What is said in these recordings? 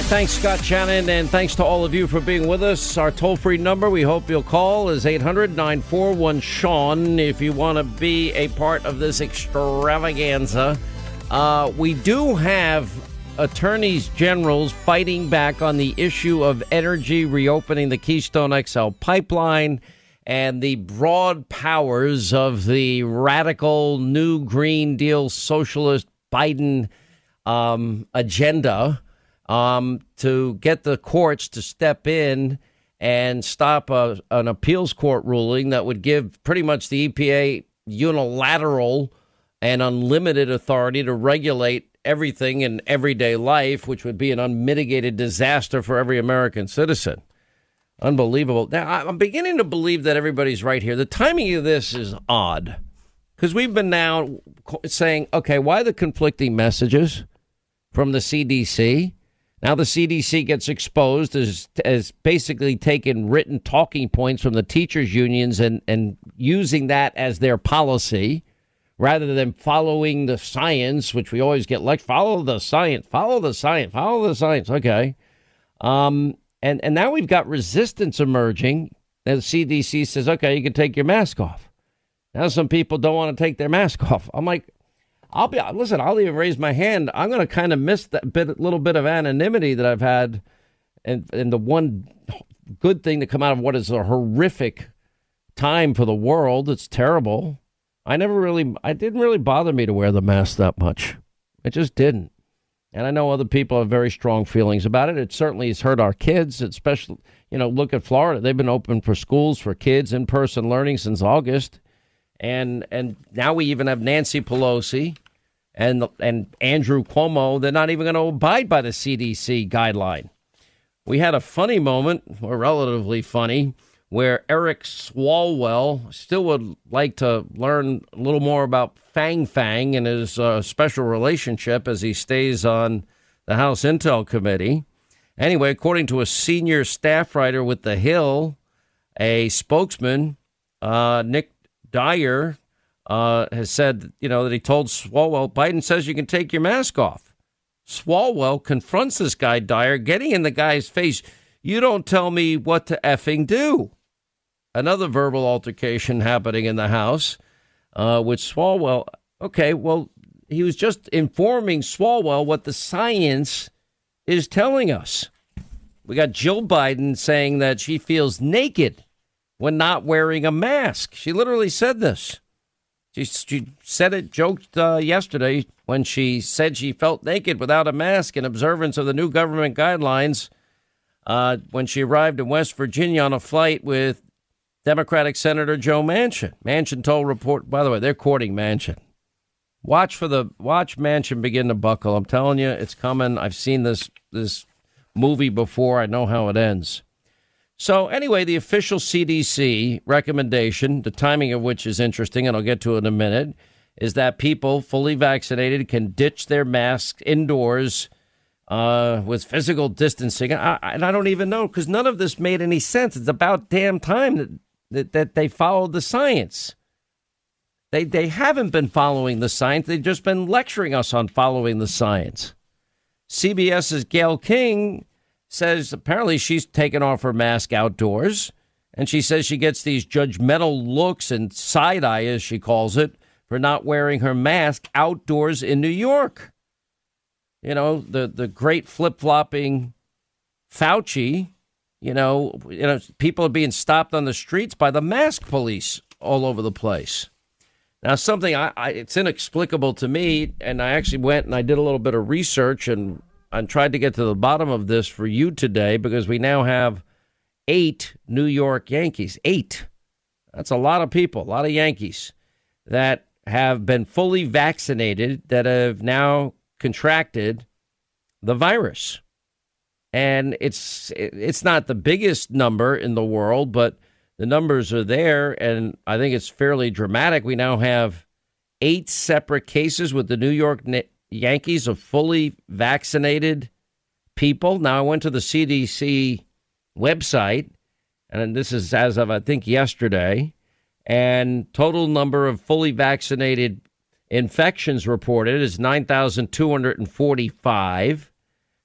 right, thanks, Scott Shannon, and thanks to all of you for being with us. Our toll free number we hope you'll call is 800 941 Sean if you want to be a part of this extravaganza. Uh, we do have attorneys generals fighting back on the issue of energy reopening the Keystone XL pipeline and the broad powers of the radical new Green Deal socialist Biden um, agenda um, to get the courts to step in and stop a, an appeals court ruling that would give pretty much the EPA unilateral and unlimited authority to regulate everything in everyday life, which would be an unmitigated disaster for every American citizen. Unbelievable. Now, I'm beginning to believe that everybody's right here. The timing of this is odd because we've been now saying, okay, why the conflicting messages from the CDC? Now the CDC gets exposed as as basically taking written talking points from the teachers unions and and using that as their policy rather than following the science, which we always get like follow the science, follow the science, follow the science. Okay. Um, and and now we've got resistance emerging. And the CDC says, okay, you can take your mask off. Now some people don't want to take their mask off. I'm like, I'll be listen. I'll even raise my hand. I'm going to kind of miss that bit, little bit of anonymity that I've had, and and the one good thing to come out of what is a horrific time for the world. It's terrible. I never really, I didn't really bother me to wear the mask that much. It just didn't. And I know other people have very strong feelings about it. It certainly has hurt our kids, especially, you know, look at Florida. They've been open for schools for kids, in person learning since August and and now we even have Nancy Pelosi and and Andrew Cuomo. They're not even going to abide by the CDC guideline. We had a funny moment, or relatively funny, where Eric Swalwell still would like to learn a little more about Fang Fang and his uh, special relationship as he stays on the House Intel Committee. Anyway, according to a senior staff writer with The Hill, a spokesman, uh, Nick Dyer uh, has said, you know, that he told Swalwell, Biden says you can take your mask off. Swalwell confronts this guy, Dyer, getting in the guy's face. You don't tell me what to effing do. Another verbal altercation happening in the House uh, with Swalwell. Okay, well, he was just informing Swalwell what the science is telling us. We got Jill Biden saying that she feels naked when not wearing a mask. She literally said this. She, she said it, joked uh, yesterday when she said she felt naked without a mask in observance of the new government guidelines uh, when she arrived in West Virginia on a flight with Democratic Senator Joe Manchin. Manchin told report. By the way, they're courting Manchin. Watch for the watch Manchin begin to buckle. I'm telling you, it's coming. I've seen this this movie before. I know how it ends. So, anyway, the official CDC recommendation, the timing of which is interesting, and I'll get to it in a minute, is that people fully vaccinated can ditch their masks indoors uh, with physical distancing. I, and I don't even know because none of this made any sense. It's about damn time that, that, that they followed the science. They, they haven't been following the science, they've just been lecturing us on following the science. CBS's Gayle King says apparently she's taken off her mask outdoors. And she says she gets these judgmental looks and side eye, as she calls it, for not wearing her mask outdoors in New York. You know, the, the great flip flopping Fauci, you know, you know, people are being stopped on the streets by the mask police all over the place. Now, something I, I it's inexplicable to me, and I actually went and I did a little bit of research and and tried to get to the bottom of this for you today because we now have eight New York Yankees. Eight. That's a lot of people, a lot of Yankees that have been fully vaccinated that have now contracted the virus. And it's it's not the biggest number in the world, but the numbers are there and I think it's fairly dramatic. We now have eight separate cases with the New York Yankees of fully vaccinated people. Now, I went to the CDC website, and this is as of, I think, yesterday, and total number of fully vaccinated infections reported is 9,245.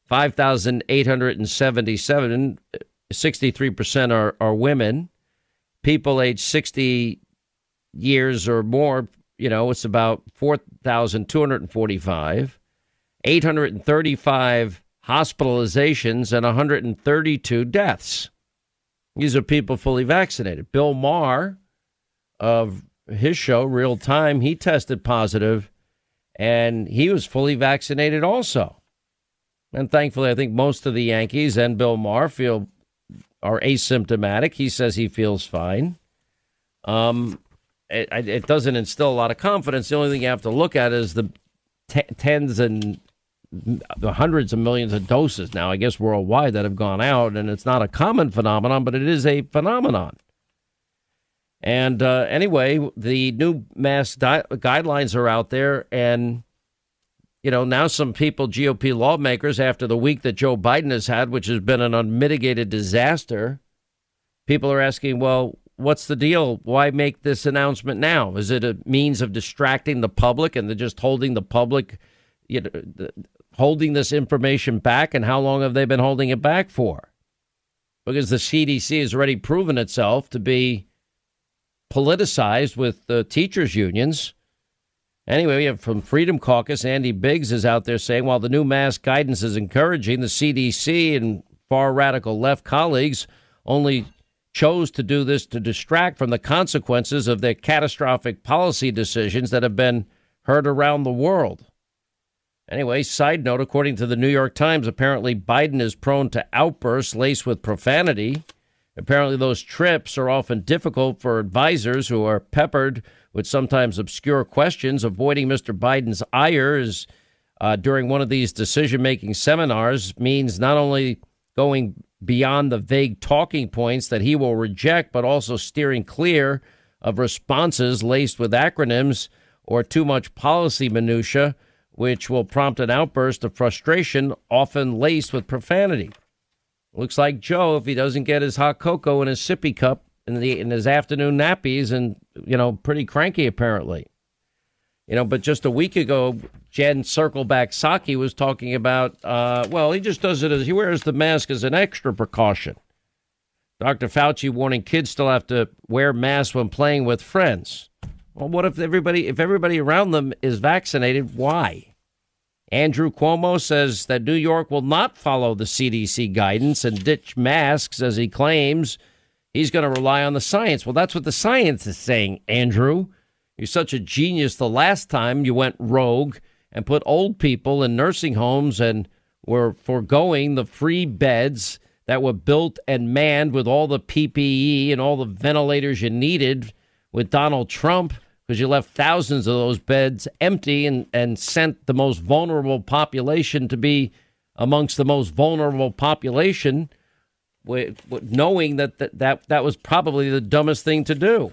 5,877. 63% are, are women. People age 60 years or more, you know, it's about 4,245. 835 hospitalizations and 132 deaths. These are people fully vaccinated. Bill Maher of his show, Real Time, he tested positive and he was fully vaccinated also. And thankfully, I think most of the Yankees and Bill Maher feel are asymptomatic. He says he feels fine. Um, it, it doesn't instill a lot of confidence. The only thing you have to look at is the t- tens and the hundreds of millions of doses now, I guess worldwide, that have gone out, and it's not a common phenomenon, but it is a phenomenon. And uh, anyway, the new mass di- guidelines are out there, and you know now some people, GOP lawmakers, after the week that Joe Biden has had, which has been an unmitigated disaster, people are asking, well, what's the deal? Why make this announcement now? Is it a means of distracting the public and just holding the public, you know, holding this information back? And how long have they been holding it back for? Because the CDC has already proven itself to be politicized with the teachers' unions. Anyway, we have from Freedom Caucus, Andy Biggs is out there saying while the new mask guidance is encouraging, the CDC and far radical left colleagues only chose to do this to distract from the consequences of their catastrophic policy decisions that have been heard around the world. Anyway, side note according to the New York Times, apparently Biden is prone to outbursts laced with profanity. Apparently, those trips are often difficult for advisors who are peppered with sometimes obscure questions. Avoiding Mr. Biden's ire uh, during one of these decision making seminars means not only going beyond the vague talking points that he will reject, but also steering clear of responses laced with acronyms or too much policy minutia, which will prompt an outburst of frustration, often laced with profanity. Looks like Joe, if he doesn't get his hot cocoa in his sippy cup in the in his afternoon nappies, and you know, pretty cranky apparently. You know, but just a week ago, Jen Circleback Psaki was talking about, uh, well, he just does it as he wears the mask as an extra precaution. Dr. Fauci warning kids still have to wear masks when playing with friends. Well, what if everybody if everybody around them is vaccinated? Why? Andrew Cuomo says that New York will not follow the CDC guidance and ditch masks as he claims he's going to rely on the science. Well, that's what the science is saying, Andrew. You're such a genius the last time you went rogue and put old people in nursing homes and were foregoing the free beds that were built and manned with all the PPE and all the ventilators you needed with Donald Trump because you left thousands of those beds empty and, and sent the most vulnerable population to be amongst the most vulnerable population with, with knowing that, that that that was probably the dumbest thing to do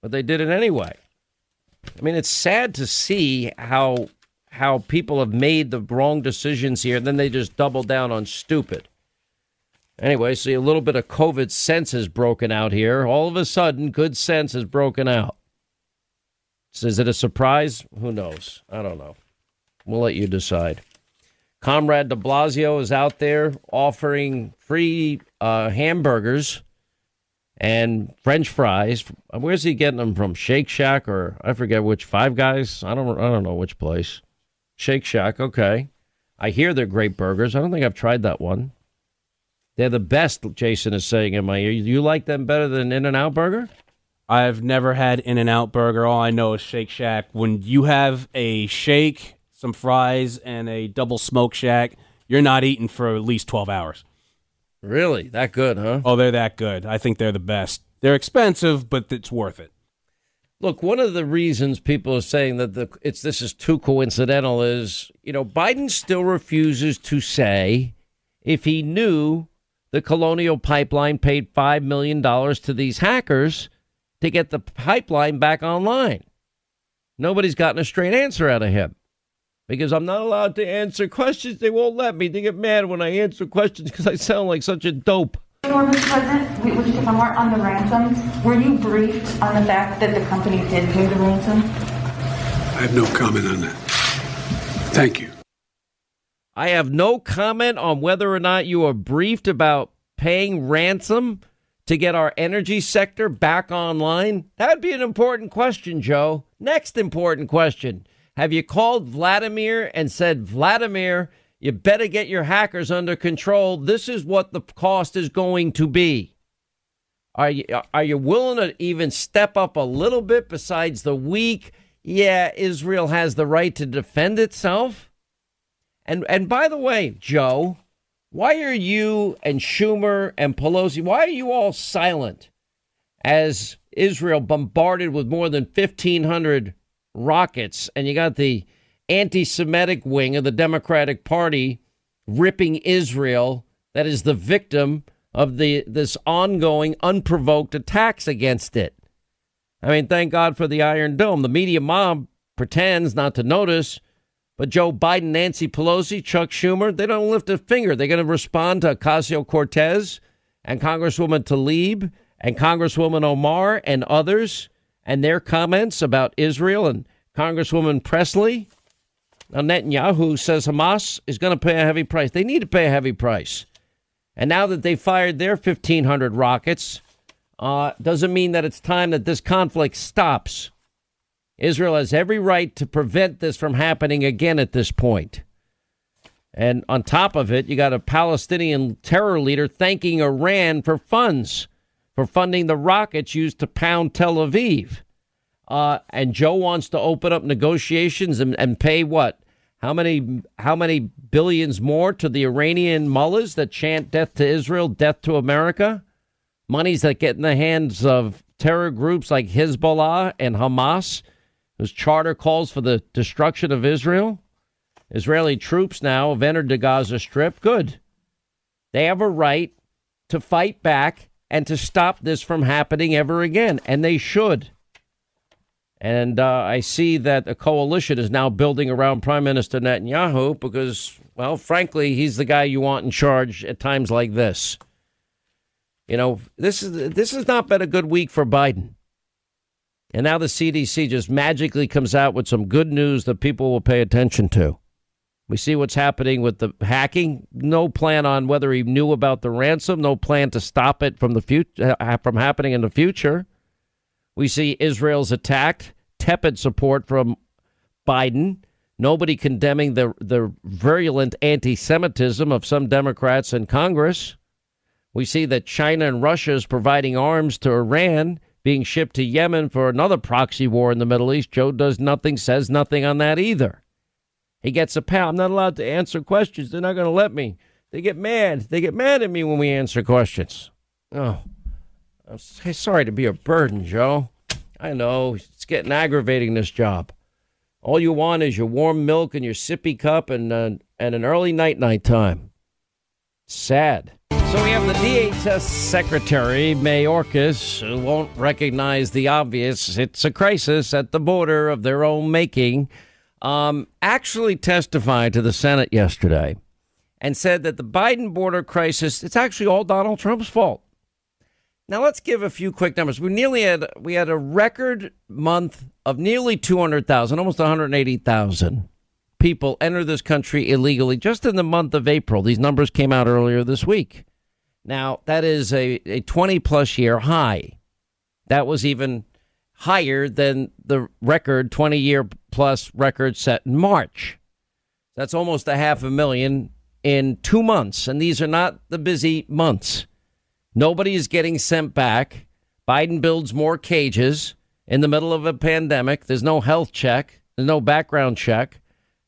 but they did it anyway I mean, it's sad to see how how people have made the wrong decisions here, and then they just double down on stupid. Anyway, see, a little bit of COVID sense has broken out here. All of a sudden, good sense has broken out. So is it a surprise? Who knows? I don't know. We'll let you decide. Comrade de Blasio is out there offering free uh, hamburgers and French fries. Where's he getting them from? Shake Shack or I forget which Five Guys. I don't I don't know which place. Shake Shack. Okay, I hear they're great burgers. I don't think I've tried that one. They're the best. Jason is saying in my ear. You like them better than In and Out Burger? I've never had In and Out Burger. All I know is Shake Shack. When you have a shake, some fries, and a double smoke shack, you're not eating for at least twelve hours. Really? That good, huh? Oh, they're that good. I think they're the best. They're expensive, but it's worth it. Look, one of the reasons people are saying that the it's this is too coincidental is, you know, Biden still refuses to say if he knew the Colonial Pipeline paid 5 million dollars to these hackers to get the pipeline back online. Nobody's gotten a straight answer out of him because I'm not allowed to answer questions. They won't let me. They get mad when I answer questions because I sound like such a dope. Mr. President, we, we, if I'm on the ransom, were you briefed on the fact that the company did pay the ransom? I have no comment on that. Thank you. I have no comment on whether or not you are briefed about paying ransom to get our energy sector back online? That'd be an important question, Joe. Next important question. Have you called Vladimir and said, Vladimir, you better get your hackers under control? This is what the cost is going to be. Are you, are you willing to even step up a little bit besides the weak? Yeah, Israel has the right to defend itself. And and by the way, Joe, why are you and Schumer and Pelosi, why are you all silent as Israel bombarded with more than 1,500 rockets and you got the anti Semitic wing of the Democratic Party ripping Israel, that is the victim of the this ongoing unprovoked attacks against it? I mean, thank God for the Iron Dome. The media mob pretends not to notice but Joe Biden, Nancy Pelosi, Chuck Schumer, they don't lift a finger. They're going to respond to Ocasio Cortez and Congresswoman Tlaib and Congresswoman Omar and others and their comments about Israel and Congresswoman Presley. Now, Netanyahu says Hamas is going to pay a heavy price. They need to pay a heavy price. And now that they fired their 1,500 rockets, uh, doesn't mean that it's time that this conflict stops. Israel has every right to prevent this from happening again at this point. And on top of it, you got a Palestinian terror leader thanking Iran for funds, for funding the rockets used to pound Tel Aviv. Uh, and Joe wants to open up negotiations and, and pay what? How many how many billions more to the Iranian mullahs that chant death to Israel, death to America? Monies that get in the hands of terror groups like Hezbollah and Hamas whose charter calls for the destruction of Israel. Israeli troops now have entered the Gaza Strip. Good. They have a right to fight back and to stop this from happening ever again, and they should. And uh, I see that a coalition is now building around Prime Minister Netanyahu because, well, frankly, he's the guy you want in charge at times like this. You know, this is this has not been a good week for Biden. And now the CDC just magically comes out with some good news that people will pay attention to. We see what's happening with the hacking. No plan on whether he knew about the ransom. No plan to stop it from the future uh, from happening in the future. We see Israel's attacked. Tepid support from Biden. Nobody condemning the the virulent anti-Semitism of some Democrats in Congress. We see that China and Russia is providing arms to Iran being shipped to Yemen for another proxy war in the Middle East. Joe does nothing, says nothing on that either. He gets a pal. I'm not allowed to answer questions. They're not going to let me. They get mad. They get mad at me when we answer questions. Oh, I'm sorry to be a burden, Joe. I know it's getting aggravating this job. All you want is your warm milk and your sippy cup and uh, and an early night night time. Sad. So we have the DHS Secretary, Mayorkas, who won't recognize the obvious. It's a crisis at the border of their own making. Um, actually testified to the Senate yesterday and said that the Biden border crisis, it's actually all Donald Trump's fault. Now let's give a few quick numbers. We nearly had we had a record month of nearly 200,000, almost 180,000 people enter this country illegally just in the month of April. These numbers came out earlier this week. Now, that is a, a 20 plus year high. That was even higher than the record 20 year plus record set in March. That's almost a half a million in two months. And these are not the busy months. Nobody is getting sent back. Biden builds more cages in the middle of a pandemic. There's no health check, there's no background check.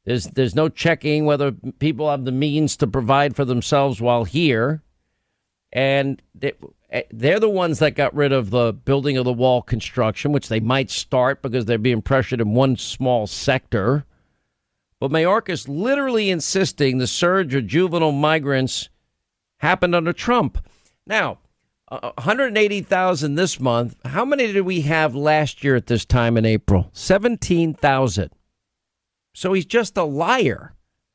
There's, there's no checking whether people have the means to provide for themselves while here and they, they're the ones that got rid of the building of the wall construction, which they might start because they're being pressured in one small sector. But Mayorkas literally insisting the surge of juvenile migrants happened under Trump. Now, uh, 180,000 this month. How many did we have last year at this time in April? 17,000. So he's just a liar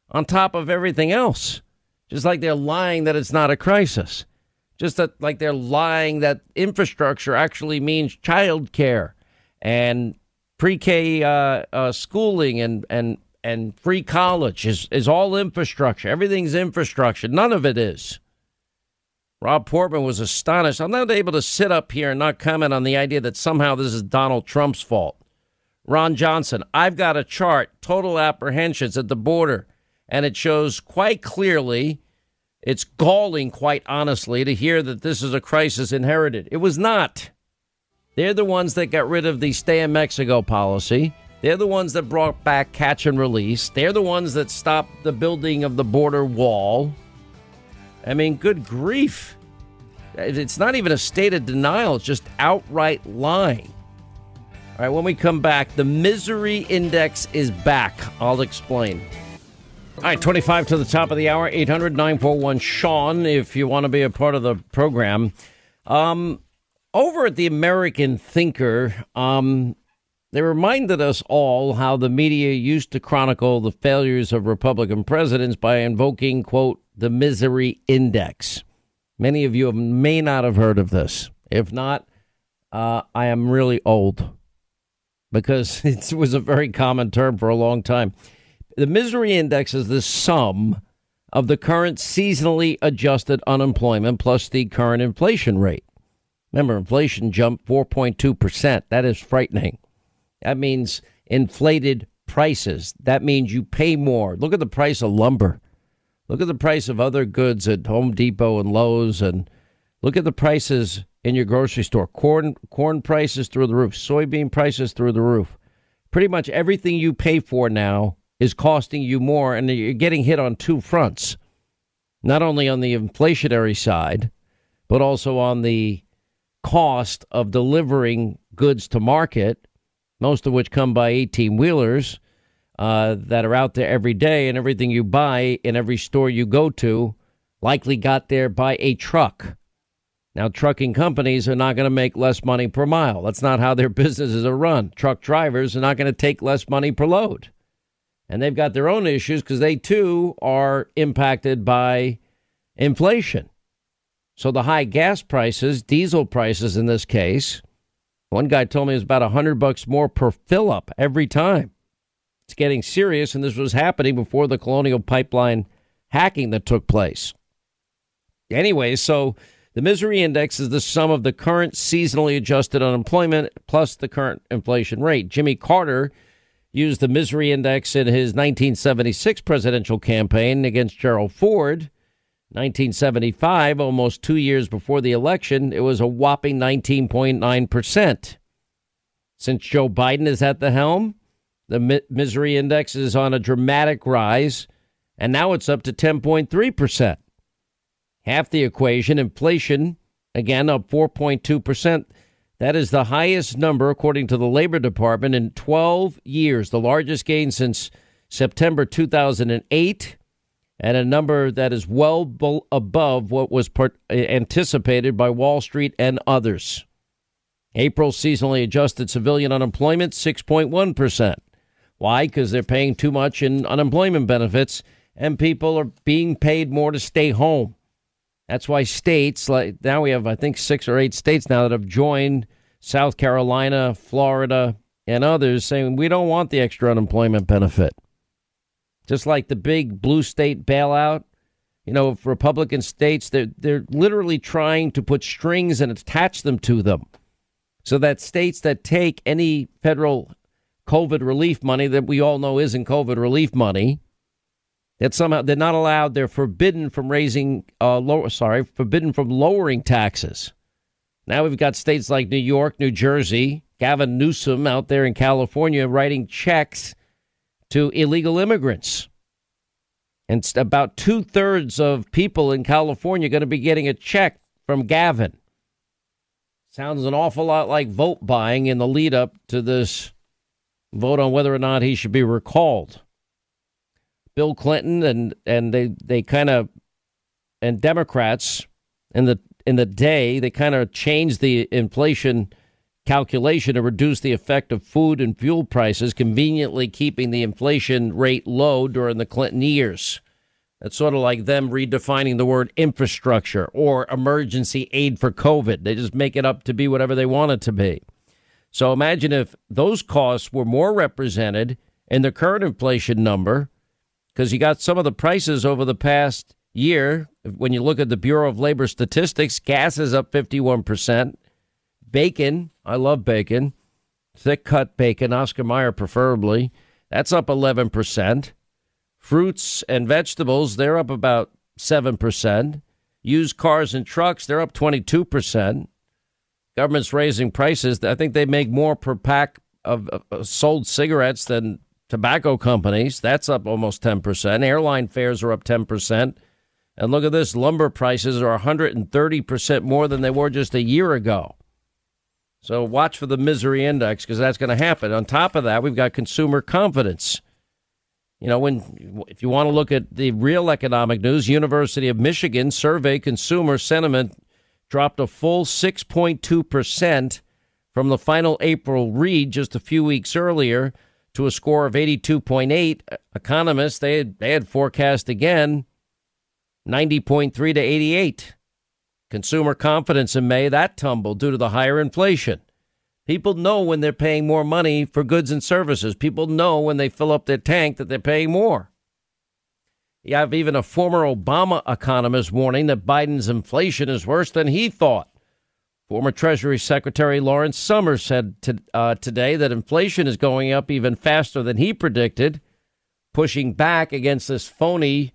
on top of everything else. Just like they're lying that it's not a crisis. Just that, like they're lying that infrastructure actually means child care and pre-K uh, uh, schooling and and and free college is, is all infrastructure. Everything's infrastructure. None of it is. Rob Portman was astonished. I'm not able to sit up here and not comment on the idea that somehow this is Donald Trump's fault. Ron Johnson, I've got a chart, total apprehensions at the border, and it shows quite clearly, it's galling, quite honestly, to hear that this is a crisis inherited. It was not. They're the ones that got rid of the stay in Mexico policy. They're the ones that brought back catch and release. They're the ones that stopped the building of the border wall. I mean, good grief. It's not even a state of denial, it's just outright lying. All right, when we come back, the misery index is back. I'll explain. All right, 25 to the top of the hour, 800 941 Sean, if you want to be a part of the program. Um, over at the American Thinker, um, they reminded us all how the media used to chronicle the failures of Republican presidents by invoking, quote, the misery index. Many of you may not have heard of this. If not, uh, I am really old because it was a very common term for a long time. The misery index is the sum of the current seasonally adjusted unemployment plus the current inflation rate. Remember, inflation jumped 4.2%. That is frightening. That means inflated prices. That means you pay more. Look at the price of lumber. Look at the price of other goods at Home Depot and Lowe's and look at the prices in your grocery store. Corn corn prices through the roof, soybean prices through the roof. Pretty much everything you pay for now is costing you more and you're getting hit on two fronts. Not only on the inflationary side, but also on the cost of delivering goods to market, most of which come by 18 wheelers uh, that are out there every day, and everything you buy in every store you go to likely got there by a truck. Now, trucking companies are not going to make less money per mile. That's not how their businesses are run. Truck drivers are not going to take less money per load. And they've got their own issues because they too are impacted by inflation. So the high gas prices, diesel prices in this case, one guy told me it was about a hundred bucks more per fill up every time. It's getting serious, and this was happening before the Colonial Pipeline hacking that took place. Anyway, so the misery index is the sum of the current seasonally adjusted unemployment plus the current inflation rate. Jimmy Carter used the misery index in his 1976 presidential campaign against Gerald Ford 1975, almost two years before the election, it was a whopping 19.9%. Since Joe Biden is at the helm, the mi- misery index is on a dramatic rise, and now it's up to 10.3%. Half the equation, inflation, again up 4.2%. That is the highest number, according to the Labor Department, in 12 years, the largest gain since September 2008 and a number that is well above what was part- uh, anticipated by Wall Street and others. April seasonally adjusted civilian unemployment 6.1%. Why? Because they're paying too much in unemployment benefits and people are being paid more to stay home. That's why states like now we have I think 6 or 8 states now that have joined South Carolina, Florida, and others saying we don't want the extra unemployment benefit just like the big blue state bailout. You know, Republican states, they're, they're literally trying to put strings and attach them to them so that states that take any federal COVID relief money that we all know isn't COVID relief money, that somehow they're not allowed, they're forbidden from raising, uh, low, sorry, forbidden from lowering taxes. Now we've got states like New York, New Jersey, Gavin Newsom out there in California writing checks to illegal immigrants. And about two thirds of people in California are going to be getting a check from Gavin. Sounds an awful lot like vote buying in the lead up to this vote on whether or not he should be recalled. Bill Clinton and and they they kind of and Democrats in the in the day they kind of changed the inflation calculation to reduce the effect of food and fuel prices, conveniently keeping the inflation rate low during the Clinton years. That's sort of like them redefining the word infrastructure or emergency aid for COVID. They just make it up to be whatever they want it to be. So imagine if those costs were more represented in the current inflation number because you got some of the prices over the past year. When you look at the Bureau of Labor Statistics, gas is up 51%. Bacon, I love bacon, thick cut bacon, Oscar Mayer preferably, that's up 11%. Fruits and vegetables, they're up about 7%. Used cars and trucks, they're up 22%. Government's raising prices. I think they make more per pack of, of sold cigarettes than tobacco companies. That's up almost 10%. Airline fares are up 10%. And look at this lumber prices are 130% more than they were just a year ago. So watch for the misery index because that's going to happen. On top of that, we've got consumer confidence. You know, when if you want to look at the real economic news, University of Michigan survey consumer sentiment dropped a full 6.2% from the final April read just a few weeks earlier to a score of 82.8. Economists they had, they had forecast again 90.3 to 88. Consumer confidence in May that tumbled due to the higher inflation. People know when they're paying more money for goods and services. People know when they fill up their tank that they're paying more. You have even a former Obama economist warning that Biden's inflation is worse than he thought. Former Treasury Secretary Lawrence Summers said to, uh, today that inflation is going up even faster than he predicted, pushing back against this phony,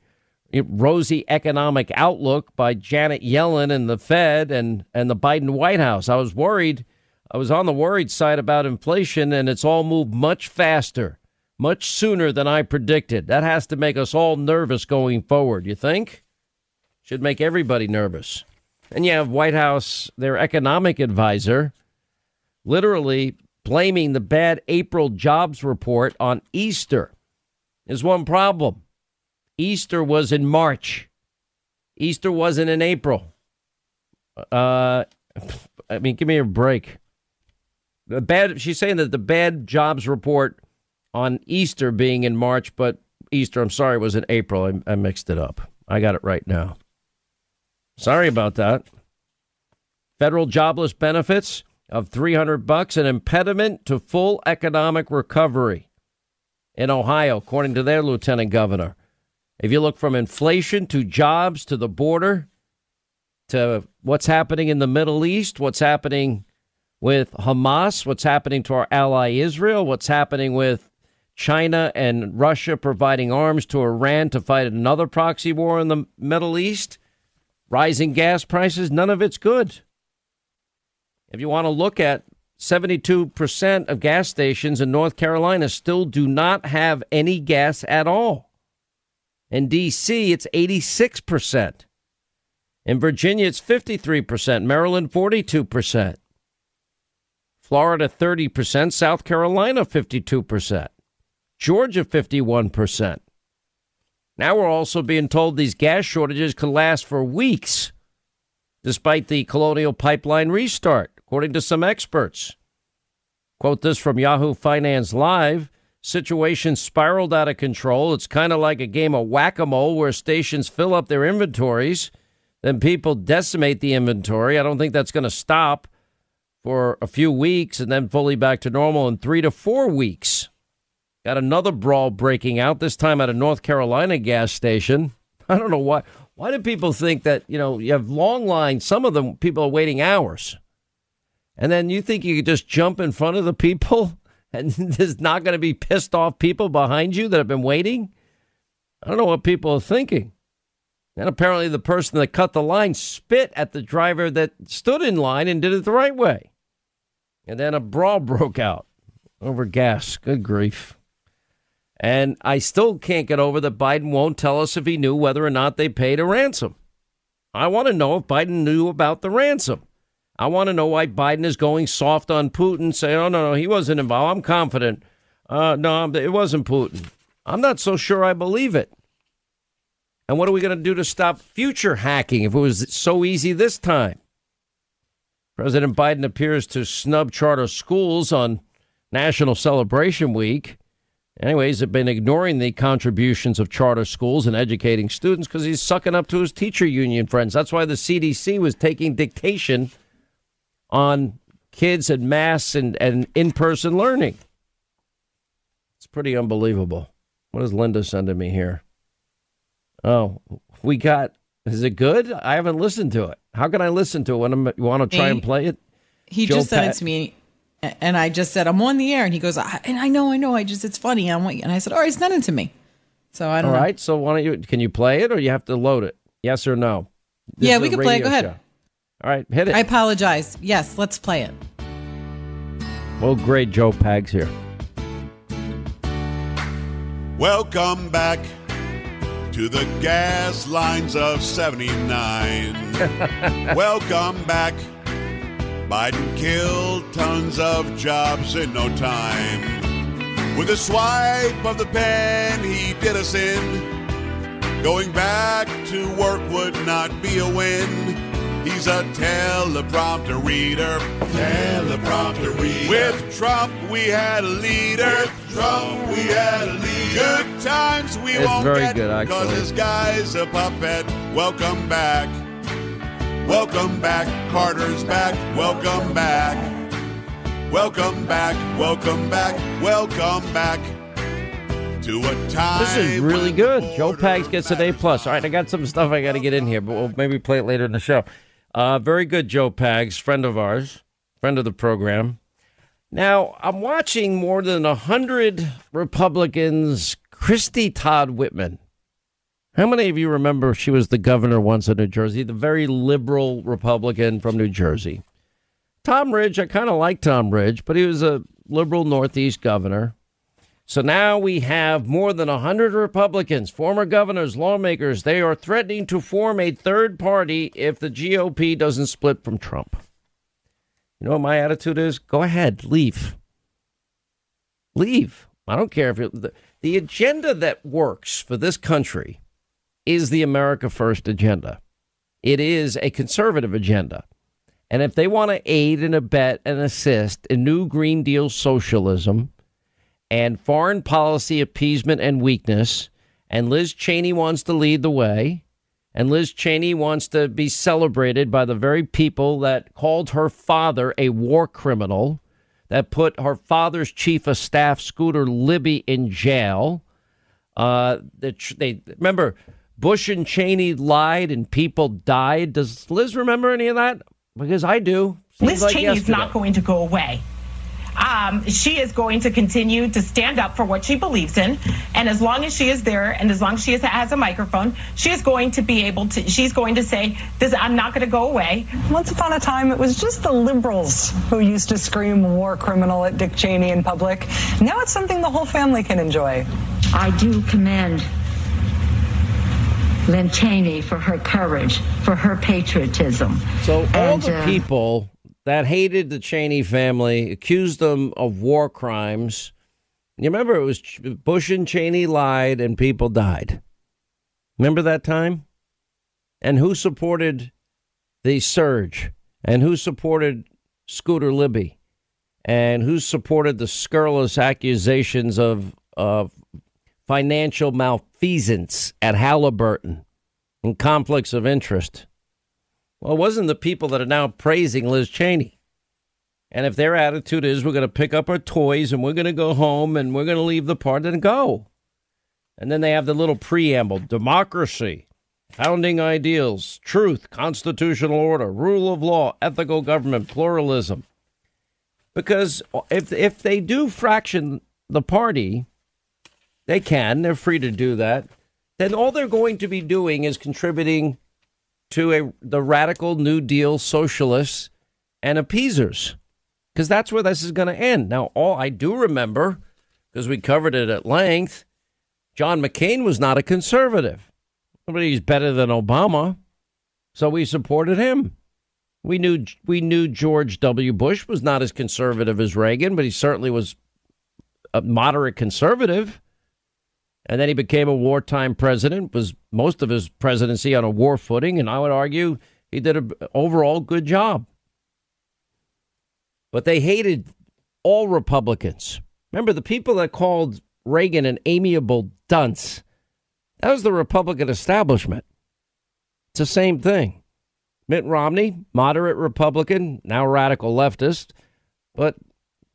rosy economic outlook by Janet Yellen and the Fed and, and the Biden White House. I was worried I was on the worried side about inflation, and it's all moved much faster, much sooner than I predicted. That has to make us all nervous going forward, you think? Should make everybody nervous. And you have White House, their economic advisor, literally blaming the bad April jobs report on Easter. There's one problem Easter was in March, Easter wasn't in April. Uh, I mean, give me a break. The bad. She's saying that the bad jobs report on Easter being in March, but Easter, I'm sorry, was in April. I, I mixed it up. I got it right now. Sorry about that. Federal jobless benefits of 300 bucks an impediment to full economic recovery in Ohio, according to their lieutenant governor. If you look from inflation to jobs to the border to what's happening in the Middle East, what's happening with Hamas, what's happening to our ally Israel, what's happening with China and Russia providing arms to Iran to fight another proxy war in the Middle East, rising gas prices, none of it's good. If you want to look at 72% of gas stations in North Carolina still do not have any gas at all. In D.C., it's 86%. In Virginia, it's 53%. Maryland, 42%. Florida 30%, South Carolina 52%, Georgia 51%. Now we're also being told these gas shortages could last for weeks, despite the Colonial Pipeline restart, according to some experts. Quote this from Yahoo Finance Live. Situation spiraled out of control. It's kind of like a game of whack a mole where stations fill up their inventories, then people decimate the inventory. I don't think that's going to stop for a few weeks and then fully back to normal in three to four weeks. Got another brawl breaking out, this time at a North Carolina gas station. I don't know why. Why do people think that, you know, you have long lines? Some of them people are waiting hours. And then you think you could just jump in front of the people and there's not going to be pissed off people behind you that have been waiting? I don't know what people are thinking. And apparently, the person that cut the line spit at the driver that stood in line and did it the right way. And then a brawl broke out over gas. Good grief. And I still can't get over that Biden won't tell us if he knew whether or not they paid a ransom. I want to know if Biden knew about the ransom. I want to know why Biden is going soft on Putin, saying, oh, no, no, he wasn't involved. I'm confident. Uh, no, it wasn't Putin. I'm not so sure I believe it. And what are we going to do to stop future hacking if it was so easy this time? President Biden appears to snub charter schools on National Celebration Week. Anyways, have been ignoring the contributions of charter schools and educating students because he's sucking up to his teacher union friends. That's why the CDC was taking dictation on kids and mass and, and in person learning. It's pretty unbelievable. What is Linda sending me here? Oh, we got. Is it good? I haven't listened to it. How can I listen to it when I'm, you want to try Me? and play it? He Joe just sent Pat- it to me, and I just said, "I'm on the air," and he goes, I, "And I know, I know. I just, it's funny." I'm like, and I said, "All right, send it to me." So I don't All know. right. So why don't you? Can you play it, or you have to load it? Yes or no? This Yeah, is we a can play it. radio Go ahead. show. All right, hit it. I apologize. Yes, let's play it. well, great. Joe Pags here. Welcome back to the gas lines of 79. Welcome back. Biden killed tons of jobs in no time. With a swipe of the pen, he did us in. Going back to work would not be a win. He's a teleprompter reader. Teleprompter reader. With Trump, we had a leader. With Trump, we had a leader. Good times we It's won't very get good, actually. Cause this guy's a puppet. Welcome back. Welcome back. Carter's back. Welcome back. Welcome back. Welcome back. Welcome back. To a time. This is really good. Joe Pags gets an A plus. All right, I got some stuff I got to get in here, but we'll maybe play it later in the show. Uh, very good, Joe Pags, friend of ours, friend of the program. Now I'm watching more than a hundred Republicans. Christie Todd Whitman. How many of you remember she was the governor once in New Jersey, the very liberal Republican from New Jersey? Tom Ridge, I kind of like Tom Ridge, but he was a liberal Northeast governor. So now we have more than 100 Republicans, former governors, lawmakers. They are threatening to form a third party if the GOP doesn't split from Trump. You know what my attitude is? Go ahead, leave. Leave. I don't care if it, the, the agenda that works for this country is the America First agenda. It is a conservative agenda. And if they want to aid and abet and assist in New Green Deal socialism, and foreign policy appeasement and weakness. And Liz Cheney wants to lead the way. And Liz Cheney wants to be celebrated by the very people that called her father a war criminal, that put her father's chief of staff, Scooter Libby, in jail. Uh, that they remember Bush and Cheney lied and people died. Does Liz remember any of that? Because I do. Seems Liz like Cheney is not going to go away. Um, she is going to continue to stand up for what she believes in, and as long as she is there, and as long as she is, has a microphone, she is going to be able to. She's going to say, "This, I'm not going to go away." Once upon a time, it was just the liberals who used to scream war criminal at Dick Cheney in public. Now it's something the whole family can enjoy. I do commend Lynn Cheney for her courage, for her patriotism. So all And, the uh, people that hated the Cheney family, accused them of war crimes. You remember it was Bush and Cheney lied and people died. Remember that time? And who supported the surge? And who supported Scooter Libby? And who supported the scurrilous accusations of of financial malfeasance at Halliburton and conflicts of interest? Well, it wasn't the people that are now praising Liz Cheney. And if their attitude is we're going to pick up our toys and we're going to go home and we're going to leave the party and go. And then they have the little preamble democracy, founding ideals, truth, constitutional order, rule of law, ethical government, pluralism. Because if, if they do fraction the party, they can, they're free to do that, then all they're going to be doing is contributing to a the radical New Deal socialists and appeasers, because that's where this is going to end. Now, all I do remember, because we covered it at length, John McCain was not a conservative. But he's better than Obama, so we supported him. We knew we knew George W. Bush was not as conservative as Reagan, but he certainly was a moderate conservative. And then he became a wartime president, was most of his presidency on a war footing, and I would argue he did an overall good job. But they hated all Republicans. Remember, the people that called Reagan an amiable dunce, that was the Republican establishment. It's the same thing. Mitt Romney, moderate Republican, now radical leftist, but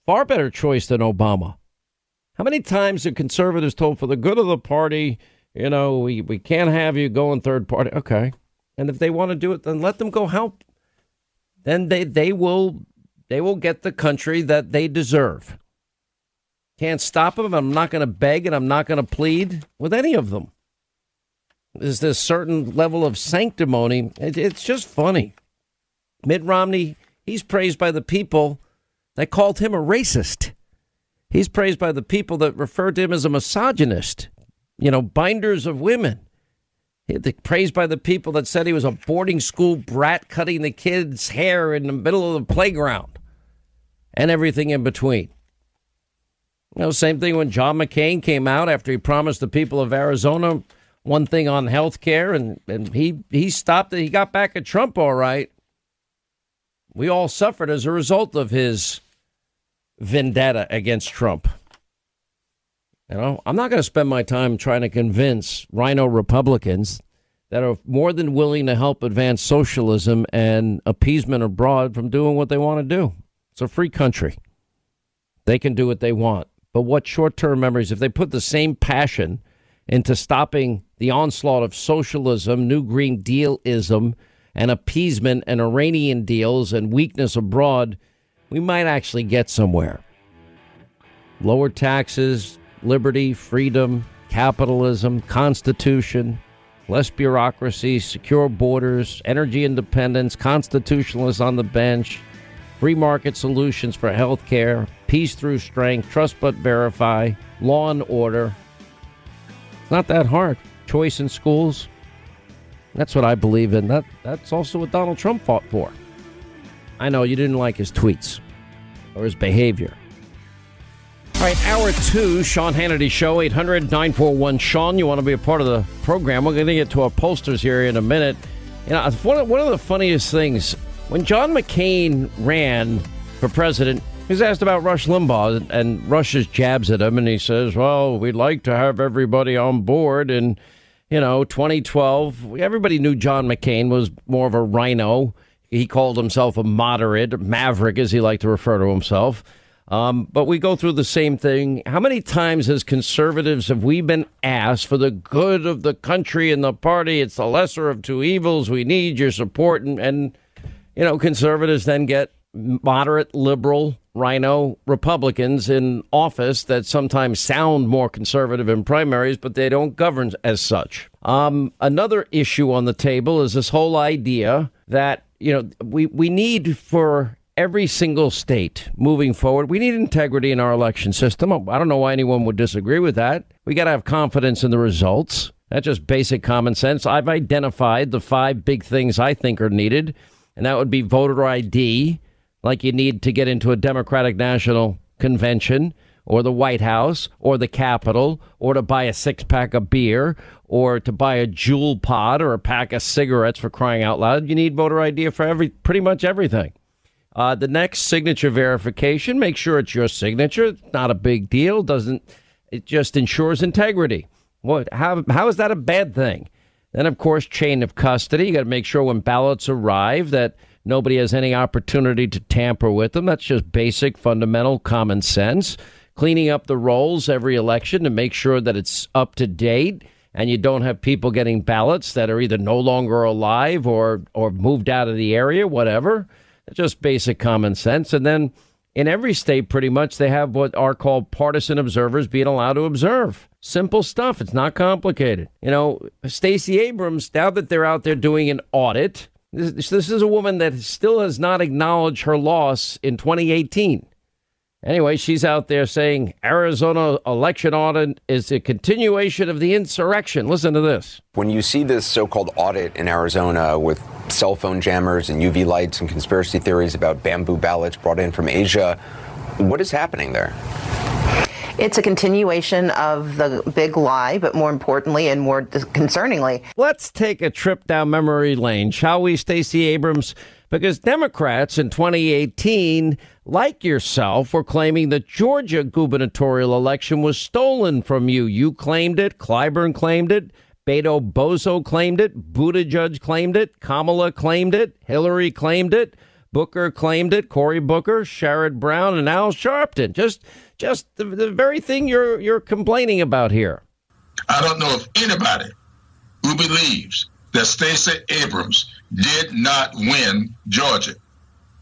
far better choice than Obama. How many times have conservatives told for the good of the party, you know, we, we can't have you going third party? Okay. And if they want to do it, then let them go help. Then they, they will they will get the country that they deserve. Can't stop them. I'm not going to beg and I'm not going to plead with any of them. There's this certain level of sanctimony. It, it's just funny. Mitt Romney, he's praised by the people that called him a racist. He's praised by the people that refer to him as a misogynist, you know, binders of women. Praised by the people that said he was a boarding school brat cutting the kids' hair in the middle of the playground and everything in between. You know, same thing when John McCain came out after he promised the people of Arizona one thing on health care and, and he, he stopped it. He got back at Trump all right. We all suffered as a result of his vendetta against Trump. You know, I'm not going to spend my time trying to convince RINO Republicans that are more than willing to help advance socialism and appeasement abroad from doing what they want to do. It's a free country. They can do what they want. But what short term memories, if they put the same passion into stopping the onslaught of socialism, New Green Dealism, and appeasement and Iranian deals and weakness abroad, we might actually get somewhere. Lower taxes, liberty, freedom, capitalism, constitution, less bureaucracy, secure borders, energy independence, constitutionalists on the bench, free market solutions for health care, peace through strength, trust but verify, law and order. It's not that hard. Choice in schools. That's what I believe in. That that's also what Donald Trump fought for. I know you didn't like his tweets or his behavior. All right, hour two, Sean Hannity Show, 800 941 Sean. You want to be a part of the program? We're going to get to our pollsters here in a minute. You know, one of, one of the funniest things when John McCain ran for president, he was asked about Rush Limbaugh, and Rush's jabs at him, and he says, Well, we'd like to have everybody on board. And, you know, 2012, everybody knew John McCain was more of a RINO. He called himself a moderate, maverick, as he liked to refer to himself. Um, but we go through the same thing. How many times as conservatives have we been asked for the good of the country and the party? It's the lesser of two evils. We need your support. And, and you know, conservatives then get moderate, liberal, RINO Republicans in office that sometimes sound more conservative in primaries, but they don't govern as such. Um, another issue on the table is this whole idea that, you know, we, we need for every single state moving forward. We need integrity in our election system. I don't know why anyone would disagree with that. We got to have confidence in the results. That's just basic common sense. I've identified the five big things I think are needed, and that would be voter ID, like you need to get into a Democratic National Convention or the White House or the Capitol or to buy a six pack of beer or to buy a Juul pod or a pack of cigarettes for crying out loud. You need voter ID for every pretty much everything. Uh, the next signature verification, make sure it's your signature. It's not a big deal. Doesn't it just ensures integrity? What? How? How is that a bad thing? Then, of course, chain of custody. You got to make sure when ballots arrive that nobody has any opportunity to tamper with them. That's just basic, fundamental common sense. Cleaning up the rolls every election to make sure that it's up to date and you don't have people getting ballots that are either no longer alive or or moved out of the area, whatever just basic common sense. And then in every state, pretty much, they have what are called partisan observers being allowed to observe. Simple stuff. It's not complicated. You know, Stacey Abrams, now that they're out there doing an audit, this, this is a woman that still has not acknowledged her loss in 2018. Anyway, she's out there saying Arizona election audit is a continuation of the insurrection. Listen to this. When you see this so called audit in Arizona with cell phone jammers and UV lights and conspiracy theories about bamboo ballots brought in from Asia, what is happening there? It's a continuation of the big lie, but more importantly and more concerningly. Let's take a trip down memory lane, shall we, Stacey Abrams? Because Democrats in 2018 like yourself, were claiming the Georgia gubernatorial election was stolen from you. You claimed it. Clyburn claimed it. Beto Bozo claimed it. Buttigieg claimed it. Kamala claimed it. Hillary claimed it. Booker claimed it. Cory Booker, Sherrod Brown, and Al Sharpton. Just, just the, the very thing you're you're complaining about here. I don't know if anybody who believes that Stacey Abrams did not win Georgia.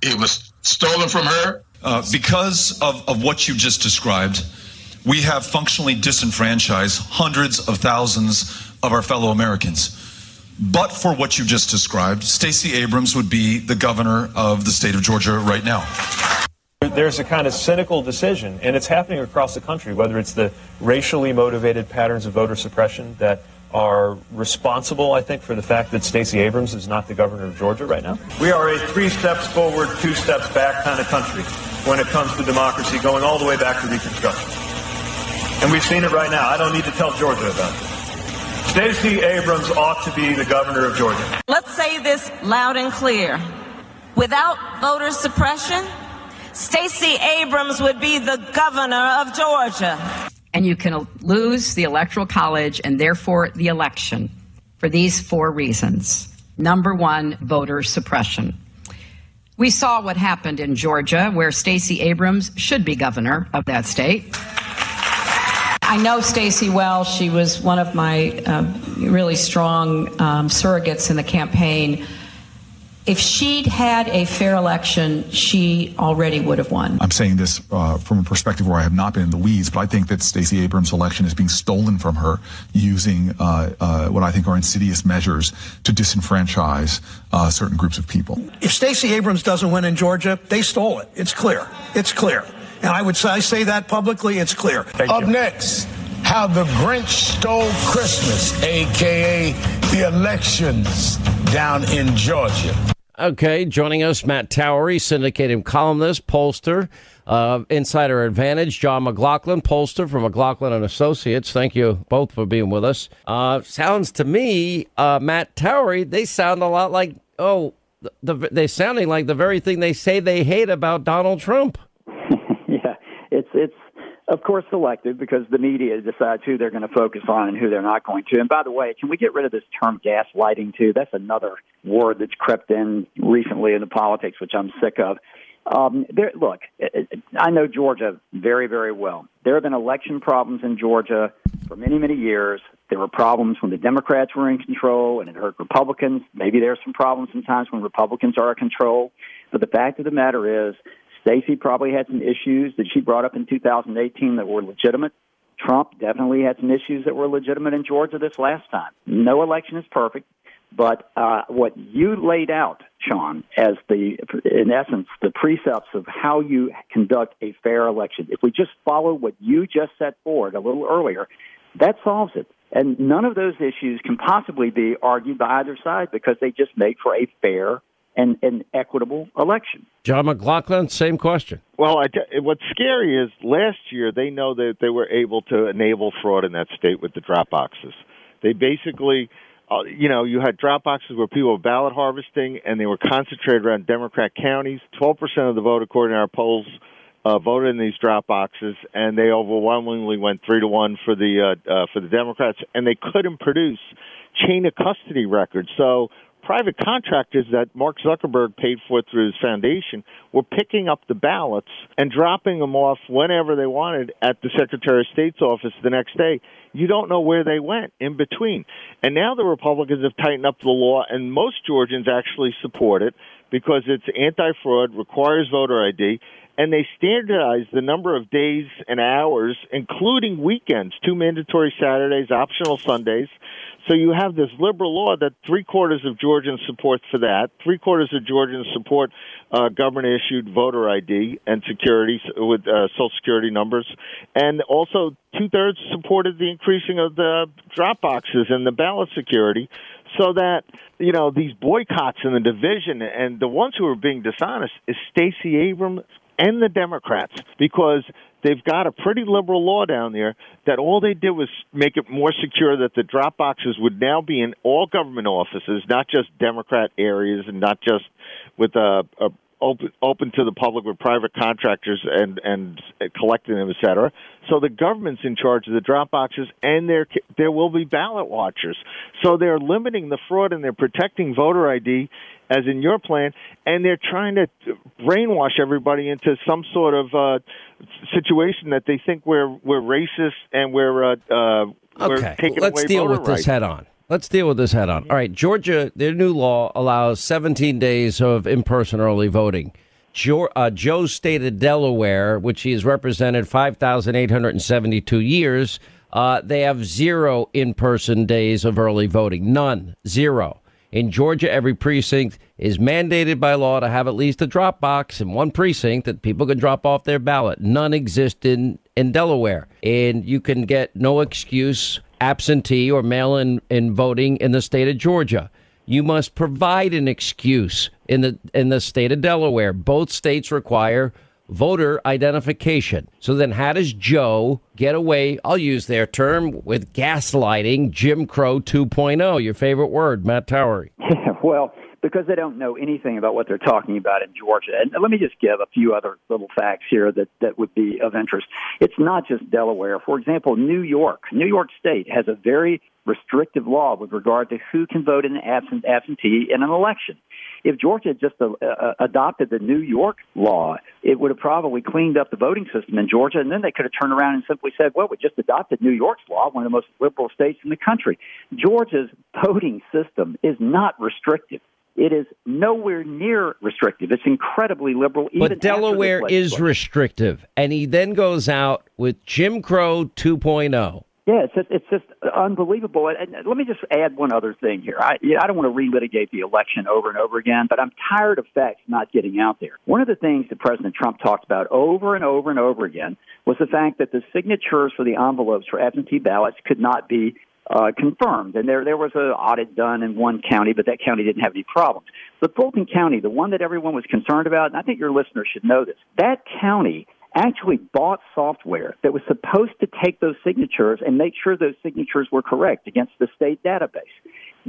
It was stolen from her. Uh, because of, of what you just described, we have functionally disenfranchised hundreds of thousands of our fellow Americans. But for what you just described, Stacey Abrams would be the governor of the state of Georgia right now. There's a kind of cynical decision, and it's happening across the country, whether it's the racially motivated patterns of voter suppression that are responsible, I think, for the fact that Stacey Abrams is not the governor of Georgia right now. We are a three steps forward, two steps back kind of country when it comes to democracy, going all the way back to Reconstruction. And we've seen it right now. I don't need to tell Georgia about it. Stacey Abrams ought to be the governor of Georgia. Let's say this loud and clear. Without voter suppression, Stacey Abrams would be the governor of Georgia. And you can lose the Electoral College and therefore the election for these four reasons. Number one, voter suppression. We saw what happened in Georgia, where Stacey Abrams should be governor of that state. I know Stacey well. She was one of my uh, really strong um, surrogates in the campaign. If she'd had a fair election, she already would have won. I'm saying this uh, from a perspective where I have not been in the weeds, but I think that Stacey Abrams' election is being stolen from her using uh, uh what I think are insidious measures to disenfranchise uh, certain groups of people. If Stacey Abrams doesn't win in Georgia, they stole it. It's clear. It's clear. And I would say, I say that publicly, it's clear. Thank Up you. next, how the Grinch stole Christmas, aka the elections down in Georgia. Okay, joining us, Matt Towery, syndicated columnist, pollster, uh, Insider Advantage, John McLaughlin, pollster from McLaughlin and Associates. Thank you both for being with us. Uh, sounds to me, uh, Matt Towery, they sound a lot like oh, the, the, they're sounding like the very thing they say they hate about Donald Trump of course selective because the media decides who they're going to focus on and who they're not going to. And by the way, can we get rid of this term gaslighting too? That's another word that's crept in recently into politics, which I'm sick of. Um, there, look, I know Georgia very, very well. There have been election problems in Georgia for many, many years. There were problems when the Democrats were in control and it hurt Republicans. Maybe there are some problems sometimes when Republicans are in control. But the fact of the matter is, Stacey probably had some issues that she brought up in 2018 that were legitimate. Trump definitely had some issues that were legitimate in Georgia this last time. No election is perfect, but uh, what you laid out, Sean, as the, in essence, the precepts of how you conduct a fair election, if we just follow what you just set forward a little earlier, that solves it. And none of those issues can possibly be argued by either side because they just make for a fair and an equitable election. John McLaughlin, same question. Well, I, what's scary is last year they know that they were able to enable fraud in that state with the drop boxes. They basically, uh, you know, you had drop boxes where people were ballot harvesting, and they were concentrated around Democrat counties. Twelve percent of the vote, according to our polls, uh, voted in these drop boxes, and they overwhelmingly went three to one for the uh, uh, for the Democrats, and they couldn't produce chain of custody records. So private contractors that Mark Zuckerberg paid for through his foundation were picking up the ballots and dropping them off whenever they wanted at the Secretary of State's office the next day. You don't know where they went in between. And now the Republicans have tightened up the law, and most Georgians actually support it because it's anti fraud, requires voter ID, and they standardize the number of days and hours, including weekends, two mandatory Saturdays, optional Sundays. So you have this liberal law that three quarters of Georgians support for that. Three quarters of Georgians support uh, government issued voter ID and security with uh, social security numbers, and also two thirds supported the increasing of the drop boxes and the ballot security, so that you know these boycotts and the division and the ones who are being dishonest is Stacey Abrams and the Democrats because they've got a pretty liberal law down there that all they did was make it more secure that the drop boxes would now be in all government offices, not just Democrat areas and not just with uh, uh, open open to the public with private contractors and and collecting them, et cetera. So the government's in charge of the drop boxes, and there there will be ballot watchers. So they're limiting the fraud and they're protecting voter ID, as in your plan, and they're trying to brainwash everybody into some sort of uh, situation that they think we're we're racist and we're uh, uh, we're Okay, taking let's away deal voter with this head on. Let's deal with this head on. All right, Georgia, their new law allows 17 days of in person early voting. Uh, Joe's state of Delaware, which he has represented 5,872 years, uh, they have zero in person days of early voting. None. Zero. In Georgia, every precinct is mandated by law to have at least a drop box in one precinct that people can drop off their ballot. None exist in, in Delaware. And you can get no excuse absentee or mail in, in voting in the state of Georgia. You must provide an excuse in the in the state of Delaware. Both states require voter identification. So then how does Joe get away, I'll use their term, with gaslighting Jim Crow 2.0, your favorite word, Matt Towery. well, because they don't know anything about what they're talking about in Georgia. And let me just give a few other little facts here that, that would be of interest. It's not just Delaware. For example, New York, New York State has a very restrictive law with regard to who can vote in an absent absentee in an election. If Georgia had just uh, uh, adopted the New York law, it would have probably cleaned up the voting system in Georgia, and then they could have turned around and simply said, "Well, we just adopted New York's law, one of the most liberal states in the country." Georgia's voting system is not restrictive. It is nowhere near restrictive. It's incredibly liberal. Even But Delaware is restrictive. And he then goes out with Jim Crow 2.0. Yeah, it's just, it's just unbelievable. And let me just add one other thing here. I, yeah, I don't want to relitigate the election over and over again, but I'm tired of facts not getting out there. One of the things that President Trump talked about over and over and over again was the fact that the signatures for the envelopes for absentee ballots could not be uh, confirmed. And there, there was an audit done in one county, but that county didn't have any problems. But Fulton County, the one that everyone was concerned about, and I think your listeners should know this, that county actually bought software that was supposed to take those signatures and make sure those signatures were correct against the state database.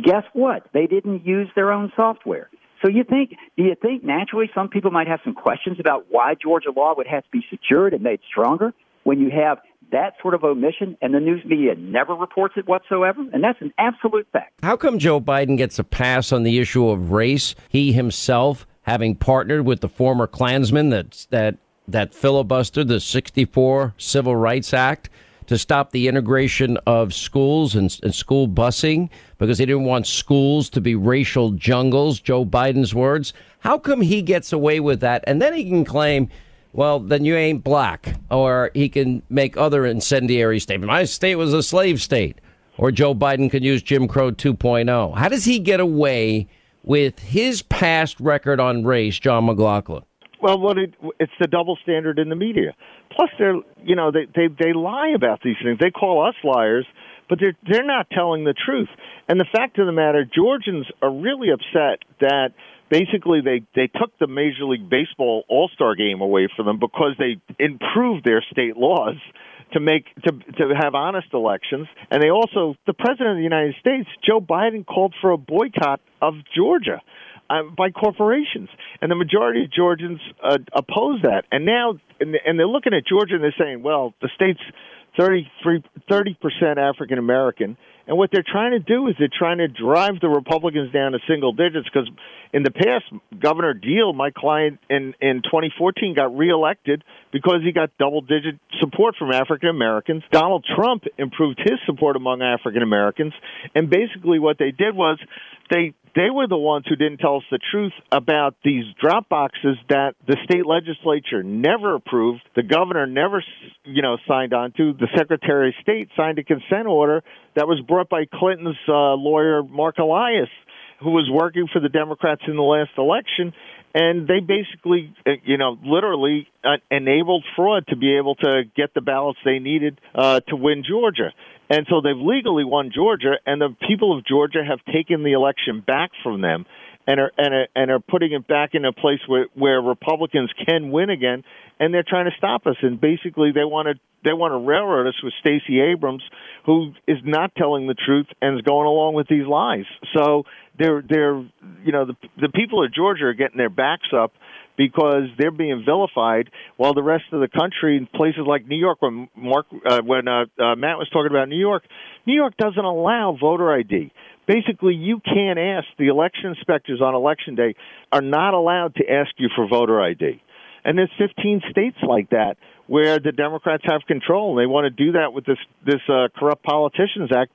Guess what? They didn't use their own software. So you think, do you think naturally some people might have some questions about why Georgia law would have to be secured and made stronger when you have that sort of omission and the news media never reports it whatsoever? And that's an absolute fact. How come Joe Biden gets a pass on the issue of race? He himself, having partnered with the former Klansman that that that filibustered the '64 Civil Rights Act to stop the integration of schools and, and school busing because he didn't want schools to be racial jungles. Joe Biden's words. How come he gets away with that, and then he can claim? Well, then you ain't black. Or he can make other incendiary statements. My state was a slave state. Or Joe Biden can use Jim Crow 2.0. How does he get away with his past record on race, John McLaughlin? Well, what it, it's the double standard in the media. Plus, they're you know they they they lie about these things. They call us liars, but they're they're not telling the truth. And the fact of the matter, Georgians are really upset that basically they they took the Major League Baseball All Star Game away from them because they improved their state laws to make to to have honest elections. And they also the president of the United States Joe Biden called for a boycott of Georgia uh, by corporations. And the majority of Georgians uh, oppose that. And now and, and they're looking at Georgia and they're saying well the state's 33 30% African American and what they're trying to do is they're trying to drive the Republicans down to single digits because in the past, Governor Deal, my client in, in 2014, got reelected because he got double digit support from African Americans. Donald Trump improved his support among African Americans. And basically, what they did was they they were the ones who didn't tell us the truth about these drop boxes that the state legislature never approved, the governor never, you know, signed on to. The Secretary of State signed a consent order that was brought by Clinton's uh, lawyer Marc Elias, who was working for the Democrats in the last election, and they basically, uh, you know, literally uh, enabled fraud to be able to get the ballots they needed uh, to win Georgia. And so they've legally won Georgia, and the people of Georgia have taken the election back from them and are and are, and are putting it back in a place where where Republicans can win again, and they're trying to stop us. And basically, they want to they want to railroad us with Stacey Abrams, who is not telling the truth and is going along with these lies. So they're they're you know the the people of Georgia are getting their backs up because they're being vilified while the rest of the country in places like New York when Mark uh, when uh, uh, Matt was talking about New York New York doesn't allow voter ID basically you can't ask the election inspectors on election day are not allowed to ask you for voter ID and there's 15 states like that where the Democrats have control. They want to do that with this this uh, corrupt politicians act.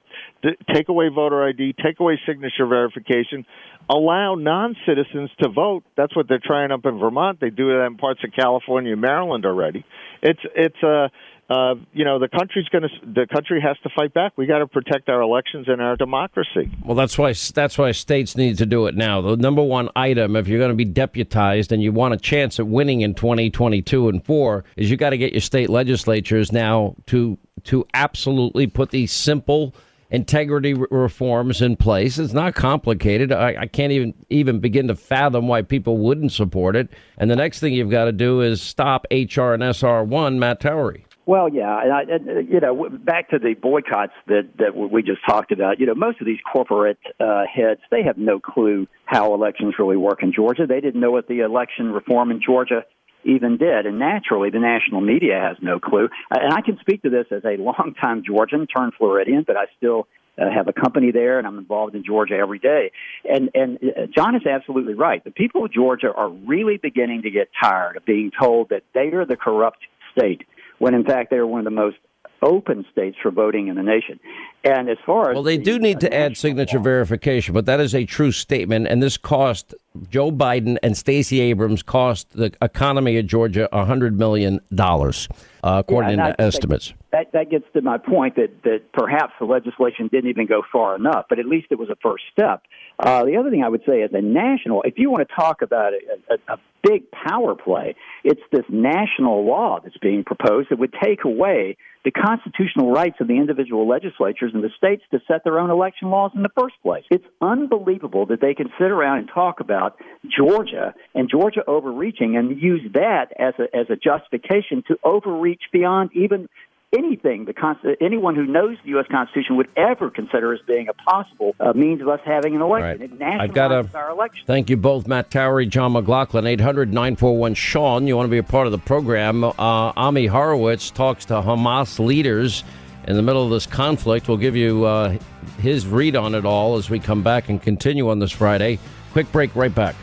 Take away voter ID, take away signature verification, allow non-citizens to vote. That's what they're trying up in Vermont. They do that in parts of California and Maryland already. It's it's a uh, uh, you know, the country's going to the country has to fight back. We got to protect our elections and our democracy. Well, that's why that's why states need to do it now. The number one item, if you're going to be deputized and you want a chance at winning in 2022 and four, is you got to get your state legislatures now to to absolutely put these simple integrity reforms in place. It's not complicated. I, I, can't even even begin to fathom why people wouldn't support it. And the next thing you've got to do is stop HR and SR one, Matt Towery. Well, yeah, and, I, and you know, back to the boycotts that that we just talked about. You know, most of these corporate uh, heads they have no clue how elections really work in Georgia. They didn't know what the election reform in Georgia even did, and naturally, the national media has no clue. And I can speak to this as a longtime Georgian turned Floridian, but I still uh, have a company there, and I'm involved in Georgia every day. And and uh, John is absolutely right. The people of Georgia are really beginning to get tired of being told that they are the corrupt state when in fact they are one of the most open states for voting in the nation. And as far as well, they the, do need to add signature law. verification, but that is a true statement. And this cost Joe Biden and Stacey Abrams cost the economy of Georgia a hundred million dollars, uh, according yeah, to estimates. That, that gets to my point that that perhaps the legislation didn't even go far enough, but at least it was a first step. Uh, the other thing I would say is the national, if you want to talk about a, a, a big power play, it's this national law that's being proposed that would take away the constitutional rights of the individual legislatures in the states to set their own election laws in the first place. It's unbelievable that they can sit around and talk about Georgia and Georgia overreaching and use that as a, as a justification to overreach beyond even anything the anyone who knows the U.S. Constitution would ever consider as being a possible uh, means of us having an election. Right. It nationalizes I've got a, our election. Thank you both, Matt Towery, John McLaughlin, 800 941 Sean. You want to be a part of the program. Uh, Ami Horowitz talks to Hamas leaders in the middle of this conflict. We'll give you uh, his read on it all as we come back and continue on this Friday. Quick break, right back.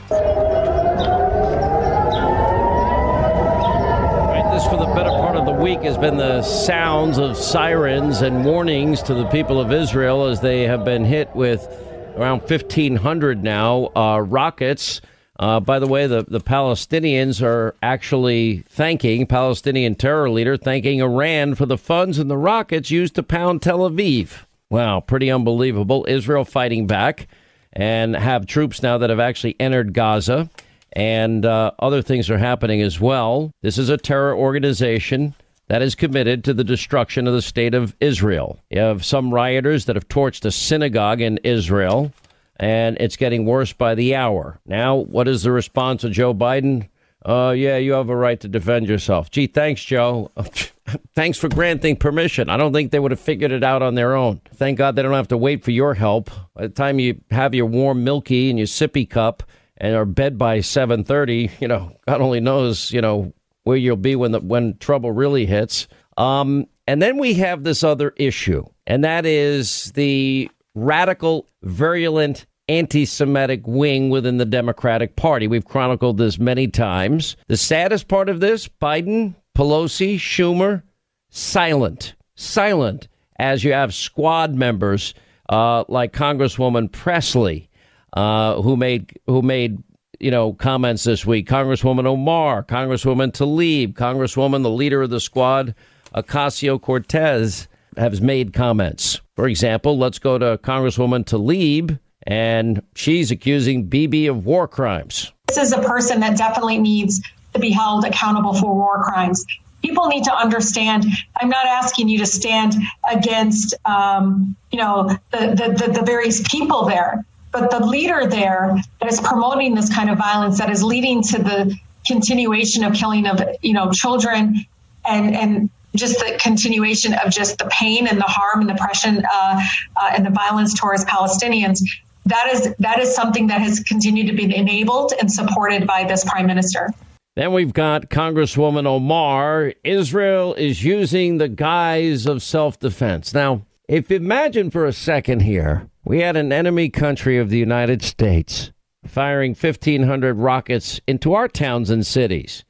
This for the better part of the week has been the sounds of sirens and warnings to the people of Israel as they have been hit with around 1,500 now uh, rockets. Uh, by the way, the, the Palestinians are actually thanking Palestinian terror leader, thanking Iran for the funds and the rockets used to pound Tel Aviv. Wow, pretty unbelievable. Israel fighting back and have troops now that have actually entered Gaza and uh, other things are happening as well. This is a terror organization that is committed to the destruction of the state of Israel. You have some rioters that have torched a synagogue in Israel, and it's getting worse by the hour. Now, what is the response of Joe Biden? Uh, yeah, you have a right to defend yourself. Gee, thanks, Joe. thanks for granting permission. I don't think they would have figured it out on their own. Thank God they don't have to wait for your help. By the time you have your warm milky and your sippy cup, and are bed by 7:30, you know, God only knows, you know, where you'll be when the when trouble really hits. Um, and then we have this other issue, and that is the radical, virulent anti-Semitic wing within the Democratic Party. We've chronicled this many times. The saddest part of this, Biden, Pelosi, Schumer, silent, silent, as you have squad members uh, like Congresswoman Pressley uh, who made who made you know comments this week. Congresswoman Omar, Congresswoman Tlaib, Congresswoman the leader of the squad, Ocasio Cortez, has made comments. For example, let's go to Congresswoman Tlaib, and she's accusing Bibi of war crimes. This is a person that definitely needs to be held accountable for war crimes. People need to understand. I'm not asking you to stand against, um, you know, the, the, the, the various people there but the leader there that is promoting this kind of violence that is leading to the continuation of killing of you know children and and just the continuation of just the pain and the harm and the oppression uh, uh, and the violence towards Palestinians. That is that is something that has continued to be enabled and supported by this prime minister. Then we've got Congresswoman Omar. Israel is using the guise of self defense. Now, if imagine for a second here, we had an enemy country of the United States firing 1,500 rockets into our towns and cities.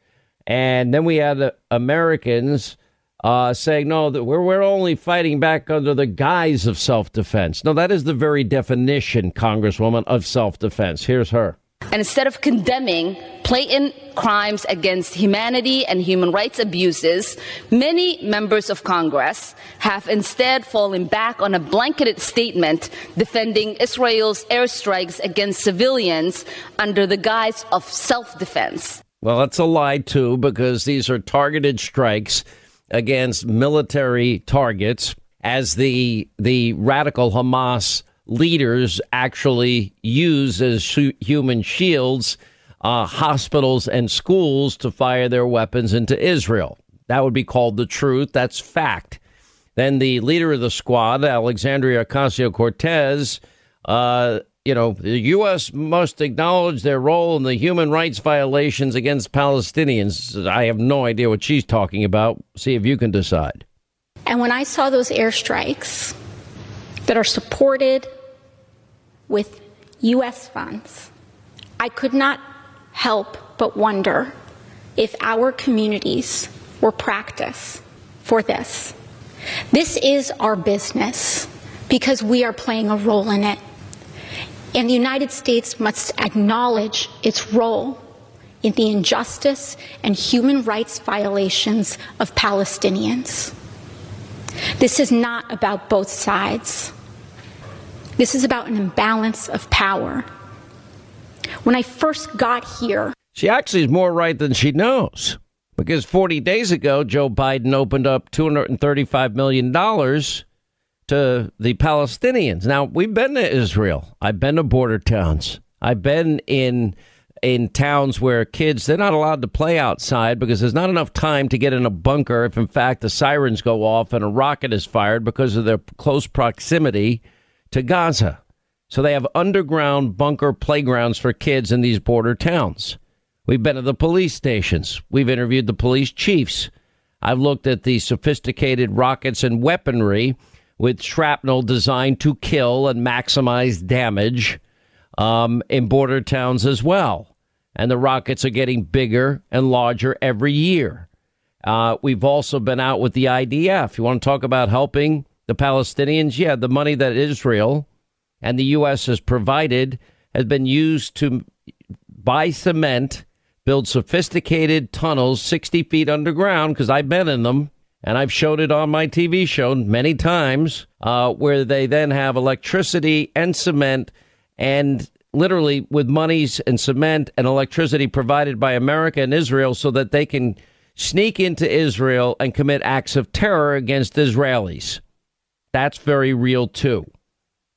And then we had Americans uh, saying, no, that we're, we're only fighting back under the guise of self defense. No, that is the very definition, Congresswoman, of self defense. Here's her. And instead of condemning blatant crimes against humanity and human rights abuses, many members of Congress have instead fallen back on a blanketed statement defending Israel's airstrikes against civilians under the guise of self defense. Well, that's a lie, too, because these are targeted strikes against military targets as the the radical Hamas leaders actually use as human shields uh, hospitals and schools to fire their weapons into Israel. That would be called the truth. That's fact. Then the leader of the squad, Alexandria Ocasio Cortez, uh, you know, the U.S. must acknowledge their role in the human rights violations against Palestinians. I have no idea what she's talking about. See if you can decide. And when I saw those airstrikes that are supported with U.S. funds, I could not help but wonder if our communities were practice for this. This is our business because we are playing a role in it. And the United States must acknowledge its role in the injustice and human rights violations of Palestinians. This is not about both sides. This is about an imbalance of power. When I first got here, she actually is more right than she knows. Because 40 days ago, Joe Biden opened up $235 million to the Palestinians. Now, we've been to Israel. I've been to border towns. I've been in in towns where kids they're not allowed to play outside because there's not enough time to get in a bunker if in fact the sirens go off and a rocket is fired because of their close proximity to Gaza. So they have underground bunker playgrounds for kids in these border towns. We've been to the police stations. We've interviewed the police chiefs. I've looked at the sophisticated rockets and weaponry with shrapnel designed to kill and maximize damage um, in border towns as well. And the rockets are getting bigger and larger every year. Uh, we've also been out with the IDF. You want to talk about helping the Palestinians? Yeah, the money that Israel and the U.S. has provided has been used to buy cement, build sophisticated tunnels 60 feet underground, because I've been in them and I've showed it on my TV show many times, uh, where they then have electricity and cement, and literally with monies and cement and electricity provided by America and Israel, so that they can sneak into Israel and commit acts of terror against Israelis. That's very real too,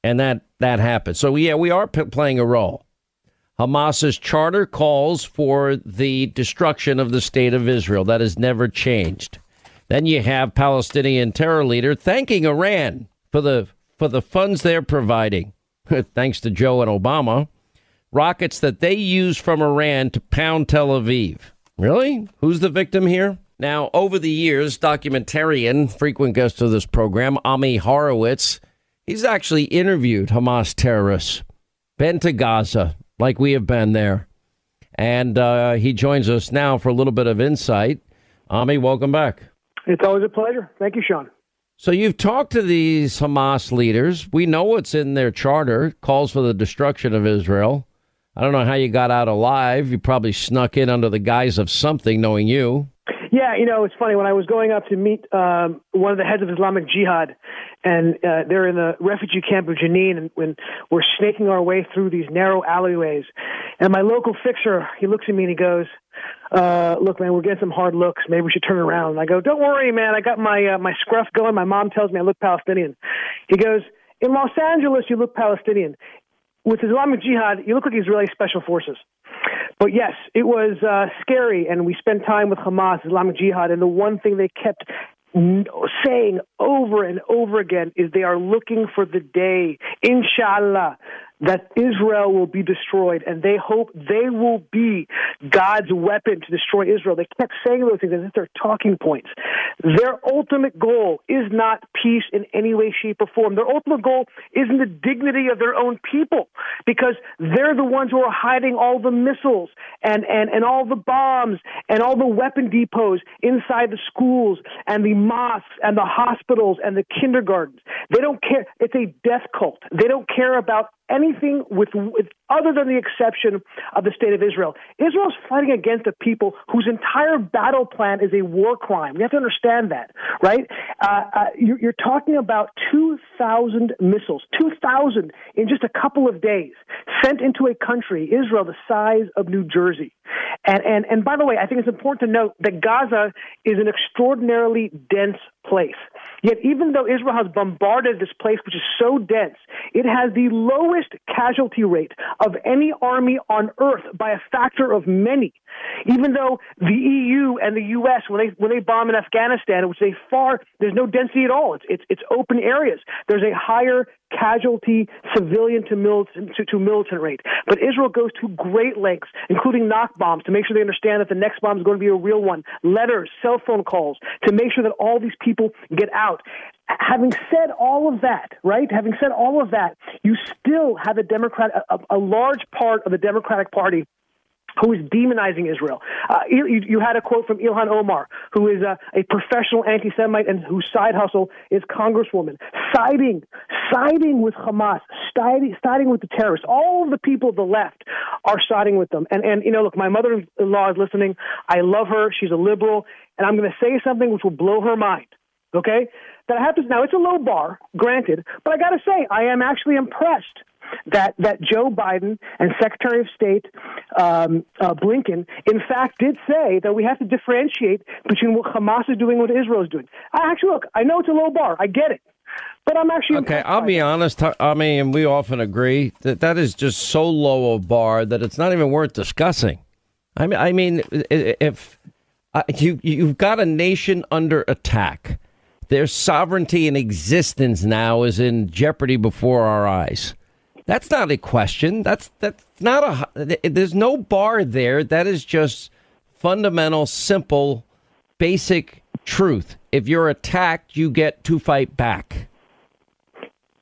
and that that happens. So yeah, we are p- playing a role. Hamas's charter calls for the destruction of the state of Israel. That has never changed. Then you have Palestinian terror leader thanking Iran for the for the funds they're providing, thanks to Joe and Obama, rockets that they use from Iran to pound Tel Aviv. Really? Who's the victim here? Now, over the years, documentarian, frequent guest of this program, Ami Horowitz, he's actually interviewed Hamas terrorists, been to Gaza, like we have been there. And uh, he joins us now for a little bit of insight. Ami, welcome back. It's always a pleasure. Thank you, Sean. So you've talked to these Hamas leaders. We know what's in their charter, calls for the destruction of Israel. I don't know how you got out alive. You probably snuck in under the guise of something, knowing you. Yeah, you know, it's funny. When I was going up to meet um, one of the heads of Islamic Jihad, and uh, they're in the refugee camp of Jenin, and when we're snaking our way through these narrow alleyways, and my local fixer, he looks at me and he goes, uh, look, man, we're getting some hard looks. Maybe we should turn around. And I go, don't worry, man. I got my, uh, my scruff going. My mom tells me I look Palestinian. He goes, in Los Angeles, you look Palestinian. With Islamic Jihad, you look like Israeli special forces. But yes, it was uh, scary, and we spent time with Hamas, Islamic Jihad, and the one thing they kept saying over and over again is they are looking for the day, inshallah, that Israel will be destroyed, and they hope they will be God's weapon to destroy Israel. They kept saying those things as if they're talking points. Their ultimate goal is not peace in any way, shape, or form. Their ultimate goal isn't the dignity of their own people because they're the ones who are hiding all the missiles and, and, and all the bombs and all the weapon depots inside the schools and the mosques and the hospitals and the kindergartens. They don't care. It's a death cult. They don't care about anything with, with other than the exception of the state of Israel. Israel is fighting against a people whose entire battle plan is a war crime. We have to understand that, right? Uh, uh, you're, you're talking about 2,000 missiles, 2,000 in just a couple of days, sent into a country, Israel, the size of New Jersey. And, and, and by the way, I think it's important to note that Gaza is an extraordinarily dense place. Yet, even though Israel has bombarded this place, which is so dense, it has the lowest casualty rate of any army on earth by a factor of many. Even though the EU and the US, when they when they bomb in Afghanistan, which they far there's no density at all. It's it's, it's open areas. There's a higher casualty civilian to militant to, to militant rate. But Israel goes to great lengths, including knock bombs, to make sure they understand that the next bomb is going to be a real one. Letters, cell phone calls, to make sure that all these people get out. Having said all of that, right? Having said all of that, you still have a Democrat, a, a large part of the Democratic Party who is demonizing Israel. Uh, you, you, had a quote from Ilhan Omar, who is a, a professional anti-Semite and whose side hustle is Congresswoman, siding, siding with Hamas, siding, siding with the terrorists. All of the people of the left are siding with them. And, and you know, look, my mother-in-law is listening. I love her. She's a liberal. And I'm going to say something which will blow her mind. Okay? That happens now. It's a low bar, granted, but I got to say, I am actually impressed that that Joe Biden and Secretary of State um, uh, Blinken, in fact, did say that we have to differentiate between what Hamas is doing and what Israel is doing. I actually look. I know it's a low bar. I get it. But I'm actually okay. I'll be honest. I mean, we often agree that that is just so low a bar that it's not even worth discussing. I mean, I mean, if uh, you you've got a nation under attack, their sovereignty and existence now is in jeopardy before our eyes. That's not a question. That's that's not a. There's no bar there. That is just fundamental, simple, basic truth. If you're attacked, you get to fight back.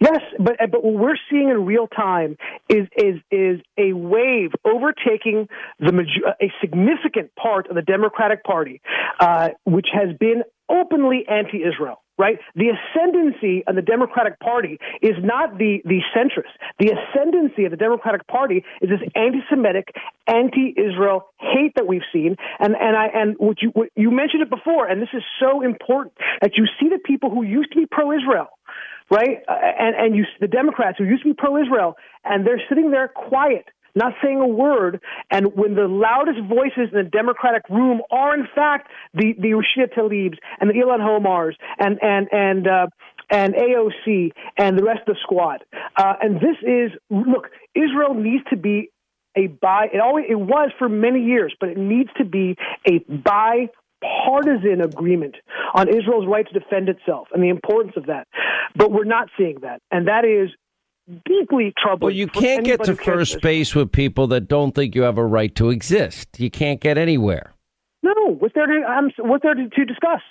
Yes, but but what we're seeing in real time is is is a wave overtaking the a significant part of the Democratic Party, uh, which has been openly anti-Israel right? The ascendancy of the Democratic Party is not the, the centrist. The ascendancy of the Democratic Party is this anti-Semitic, anti-Israel hate that we've seen. And, and I, and what you, what, you mentioned it before, and this is so important that you see the people who used to be pro-Israel, right? Uh, and, and you, the Democrats who used to be pro-Israel, and they're sitting there quiet not saying a word. And when the loudest voices in the Democratic room are, in fact, the, the Rashida Tlaibs and the Ilhan Omars and, and, and, uh, and AOC and the rest of the squad. Uh, and this is, look, Israel needs to be a by, it always, it was for many years, but it needs to be a bipartisan agreement on Israel's right to defend itself and the importance of that. But we're not seeing that. And that is deeply troubling. Well, you can't get to first base with people that don't think you have a right to exist. You can't get anywhere. No, what's there to um, what's there to, to discuss?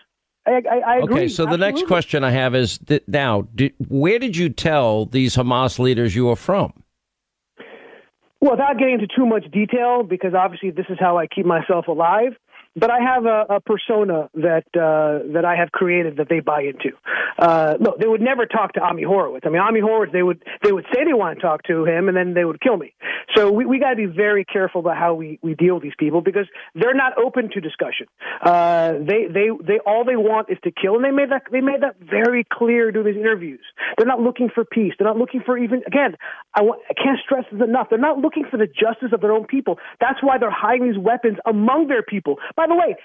I, I, I agree. Okay, so Absolutely. the next question I have is that now, did, where did you tell these Hamas leaders you were from? Well, without getting into too much detail, because obviously this is how I keep myself alive but I have a, a persona that uh, that I have created that they buy into. Uh, look, they would never talk to Ami Horowitz. I mean, Ami Horowitz, they would they would say they want to talk to him, and then they would kill me. So we, we got to be very careful about how we, we deal with these people because they're not open to discussion. Uh, they they they all they want is to kill, and they made that they made that very clear during these interviews. They're not looking for peace. They're not looking for even again. I, want, I can't stress this enough. They're not looking for the justice of their own people. That's why they're hiding these weapons among their people. By by the way,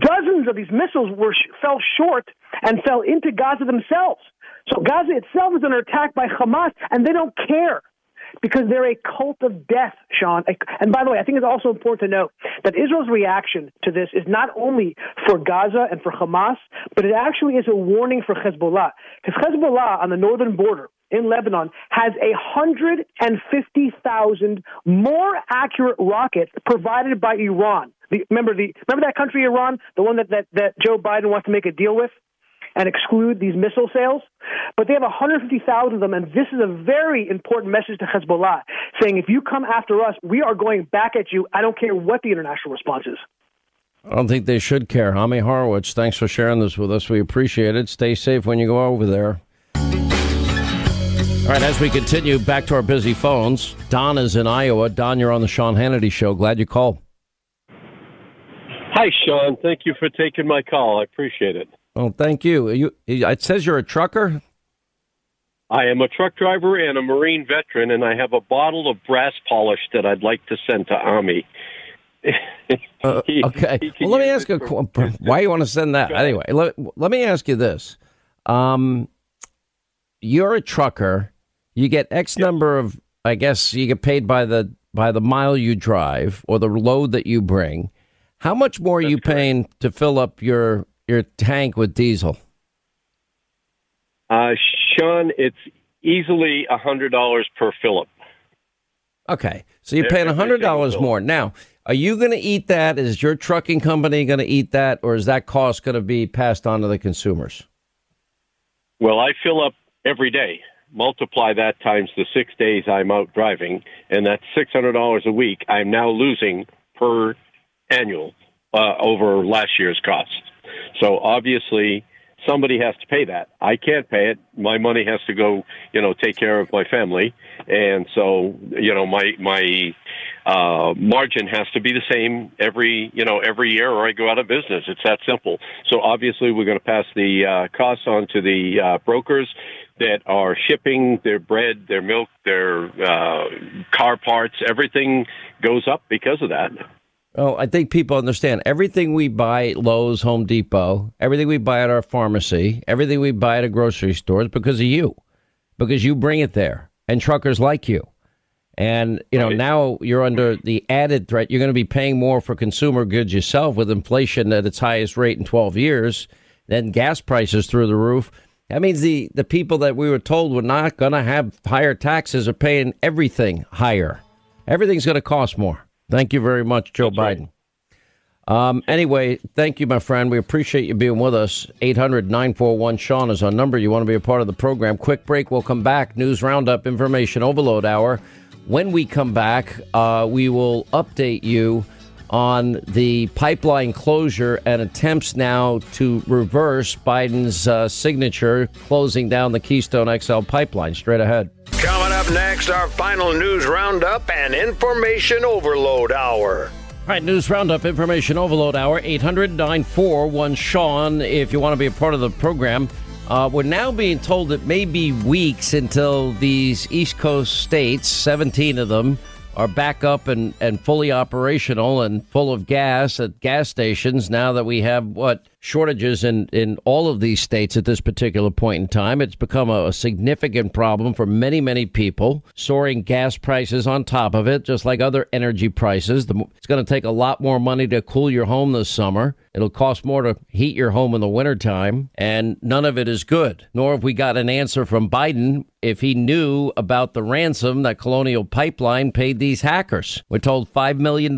dozens of these missiles were fell short and fell into Gaza themselves. So Gaza itself is under attack by Hamas, and they don't care because they're a cult of death, Sean. And by the way, I think it's also important to note that Israel's reaction to this is not only for Gaza and for Hamas, but it actually is a warning for Hezbollah. Because Hezbollah on the northern border in Lebanon has 150,000 more accurate rockets provided by Iran. The, remember the remember that country Iran, the one that, that, that Joe Biden wants to make a deal with? and exclude these missile sales. But they have 150,000 of them, and this is a very important message to Hezbollah, saying if you come after us, we are going back at you. I don't care what the international response is. I don't think they should care. Ami Horowitz, thanks for sharing this with us. We appreciate it. Stay safe when you go over there. All right, as we continue back to our busy phones, Don is in Iowa. Don, you're on the Sean Hannity Show. Glad you called. Hi, Sean. Thank you for taking my call. I appreciate it. Oh, thank you. You, it says you're a trucker. I am a truck driver and a Marine veteran, and I have a bottle of brass polish that I'd like to send to Ami. uh, okay. well, let me ask you why you want to send that. Anyway, let, let me ask you this. Um, you're a trucker. You get X yep. number of, I guess, you get paid by the by the mile you drive or the load that you bring. How much more That's are you correct. paying to fill up your your tank with diesel? Uh, Sean, it's easily a hundred dollars per fill up. Okay, so you're paying a hundred dollars more now. Are you going to eat that? Is your trucking company going to eat that, or is that cost going to be passed on to the consumers? Well, I fill up every day. Multiply that times the six days I'm out driving, and that's six hundred dollars a week. I'm now losing per annual uh, over last year's cost. So obviously, somebody has to pay that. I can't pay it. My money has to go, you know, take care of my family, and so you know, my my uh, margin has to be the same every you know every year, or I go out of business. It's that simple. So obviously, we're going to pass the uh, costs on to the uh, brokers that are shipping their bread, their milk, their uh, car parts. Everything goes up because of that. Oh, I think people understand everything we buy at Lowe's, Home Depot, everything we buy at our pharmacy, everything we buy at a grocery store is because of you, because you bring it there, and truckers like you. And you know right. now you're under the added threat. You're going to be paying more for consumer goods yourself with inflation at its highest rate in 12 years. Then gas prices through the roof. That means the the people that we were told were not going to have higher taxes are paying everything higher. Everything's going to cost more. Thank you very much, Joe That's Biden. Right. Um, anyway, thank you, my friend. We appreciate you being with us. 800 941 Sean is our number. You want to be a part of the program. Quick break. We'll come back. News Roundup, Information Overload Hour. When we come back, uh, we will update you on the pipeline closure and attempts now to reverse Biden's uh, signature closing down the Keystone XL pipeline. Straight ahead. Up next, our final news roundup and information overload hour. All right, news roundup, information overload hour, 800 941 Sean, if you want to be a part of the program. Uh, we're now being told it may be weeks until these East Coast states, 17 of them, are back up and, and fully operational and full of gas at gas stations now that we have what shortages in, in all of these states at this particular point in time. It's become a, a, significant problem for many, many people. Soaring gas prices on top of it, just like other energy prices. The, it's going to take a lot more money to cool your home this summer. It'll cost more to heat your home in the wintertime, and none of it is good. Nor have we got an answer from Biden if he knew about the ransom that Colonial Pipeline paid these hackers. We're told $5 million.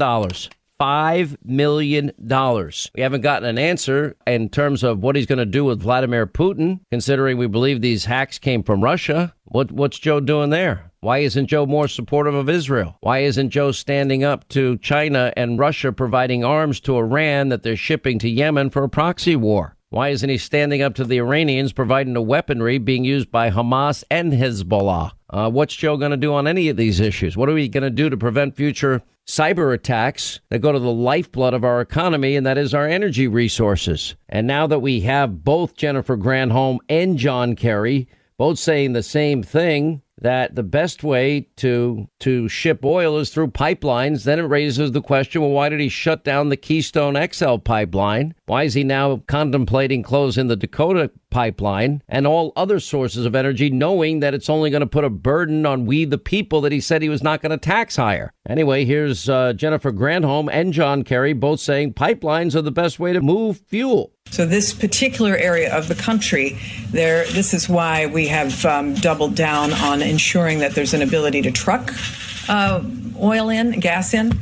$5 million. We haven't gotten an answer in terms of what he's going to do with Vladimir Putin, considering we believe these hacks came from Russia. What, what's Joe doing there? Why isn't Joe more supportive of Israel? Why isn't Joe standing up to China and Russia providing arms to Iran that they're shipping to Yemen for a proxy war? Why isn't he standing up to the Iranians providing the weaponry being used by Hamas and Hezbollah? Uh, what's Joe going to do on any of these issues? What are we going to do to prevent future cyber attacks that go to the lifeblood of our economy, and that is our energy resources. And now that we have both Jennifer Granholm and John Kerry both saying the same thing, that the best way to to ship oil is through pipelines. Then it raises the question: Well, why did he shut down the Keystone XL pipeline? Why is he now contemplating closing the Dakota pipeline and all other sources of energy, knowing that it's only going to put a burden on we the people that he said he was not going to tax higher? Anyway, here's uh, Jennifer Granholm and John Kerry both saying pipelines are the best way to move fuel. So this particular area of the country, there, this is why we have um, doubled down on ensuring that there's an ability to truck uh, oil in, gas in.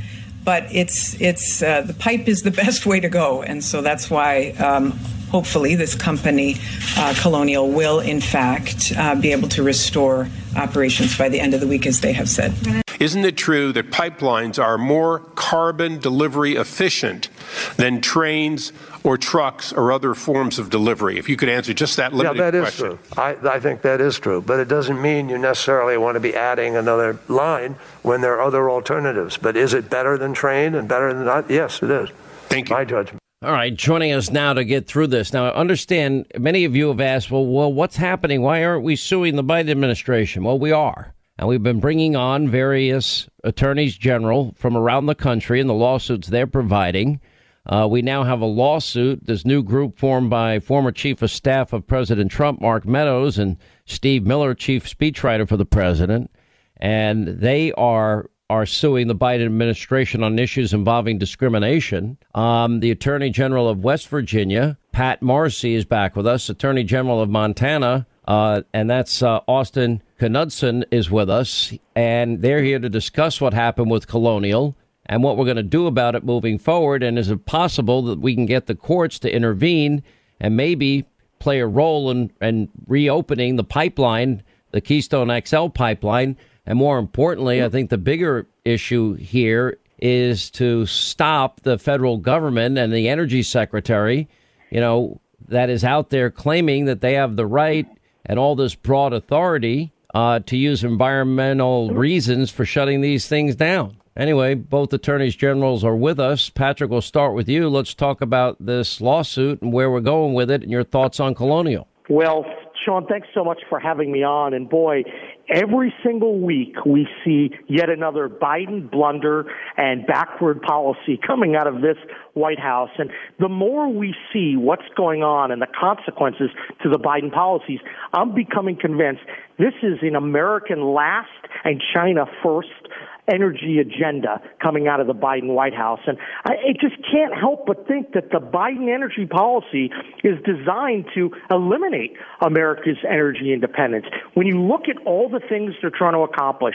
But it's it's uh, the pipe is the best way to go, and so that's why. Um, hopefully, this company, uh, Colonial, will in fact uh, be able to restore operations by the end of the week, as they have said. Isn't it true that pipelines are more carbon delivery efficient than trains or trucks or other forms of delivery? If you could answer just that limited question. yeah, that is question. true. I, I think that is true, but it doesn't mean you necessarily want to be adding another line when there are other alternatives. But is it better than train and better than that? Yes, it is. Thank you. My judgment. All right, joining us now to get through this. Now, I understand many of you have asked, well, well, what's happening? Why aren't we suing the Biden administration? Well, we are. And we've been bringing on various attorneys general from around the country and the lawsuits they're providing. Uh, we now have a lawsuit, this new group formed by former chief of staff of President Trump, Mark Meadows, and Steve Miller, chief speechwriter for the president. And they are are suing the Biden administration on issues involving discrimination. Um, the Attorney General of West Virginia, Pat Morrisey, is back with us. Attorney General of Montana, uh, and that's uh, Austin Knudsen, is with us, and they're here to discuss what happened with Colonial and what we're going to do about it moving forward. And is it possible that we can get the courts to intervene and maybe play a role in, in reopening the pipeline, the Keystone XL pipeline? And more importantly, I think the bigger issue here is to stop the federal government and the energy secretary, you know, that is out there claiming that they have the right and all this broad authority uh, to use environmental reasons for shutting these things down. Anyway, both attorneys generals are with us. Patrick, we'll start with you. Let's talk about this lawsuit and where we're going with it and your thoughts on Colonial. Well, Sean, thanks so much for having me on. And boy, every single week we see yet another Biden blunder and backward policy coming out of this White House. And the more we see what's going on and the consequences to the Biden policies, I'm becoming convinced this is an American last and China first energy agenda coming out of the Biden White House. And I, just can't help but think that the Biden energy policy is designed to eliminate America's energy independence. When you look at all the things they're trying to accomplish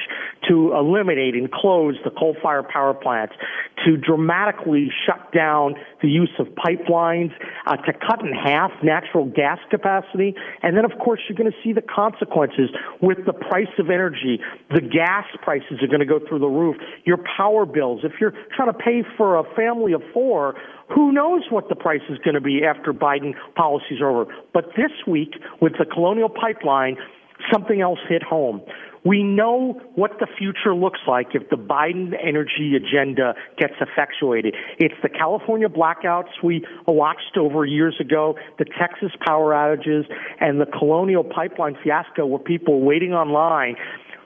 to eliminate and close the coal fired power plants, to dramatically shut down the use of pipelines, uh, to cut in half natural gas capacity, and then, of course, you're going to see the consequences with the price of energy. The gas prices are going to go through the roof. Your power bills. If you're trying to pay for a family of four, who knows what the price is going to be after Biden policies are over. But this week, with the Colonial Pipeline, something else hit home. We know what the future looks like if the Biden energy agenda gets effectuated. It's the California blackouts we watched over years ago, the Texas power outages, and the Colonial Pipeline fiasco where people waiting online.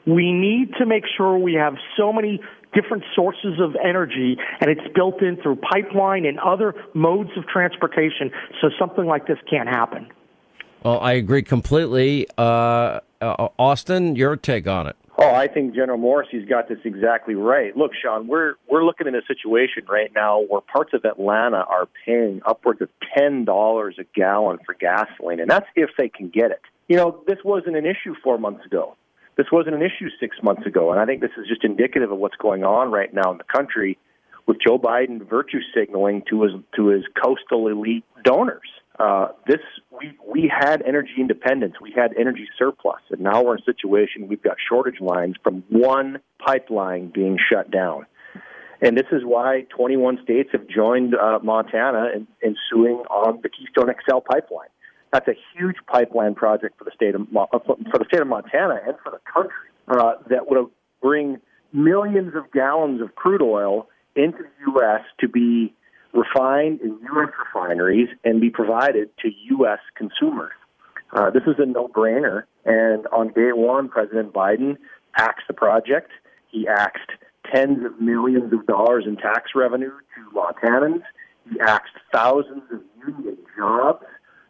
We need to make sure we have so many different sources of energy and it's built in through pipeline and other modes of transportation so something like this can't happen. Well, I agree completely. Uh, uh, Austin, your take on it? Oh, I think General Morrisey's got this exactly right. Look, Sean, we're we're looking at a situation right now where parts of Atlanta are paying upwards of ten dollars a gallon for gasoline, and that's if they can get it. You know, this wasn't an issue four months ago. This wasn't an issue six months ago, and I think this is just indicative of what's going on right now in the country with Joe Biden virtue signaling to his to his coastal elite donors. Uh, this we we had energy independence, we had energy surplus, and now we're in a situation we've got shortage lines from one pipeline being shut down. And this is why 21 states have joined uh, Montana in, in suing on the Keystone XL pipeline. That's a huge pipeline project for the state of uh, for the state of Montana and for the country uh, that would bring millions of gallons of crude oil into the U.S. to be refined in U.S. refineries and be provided to U.S. consumers. Uh, this is a no-brainer. And on day one, President Biden axed the project. He axed tens of millions of dollars in tax revenue to Montanans. He axed thousands of union jobs.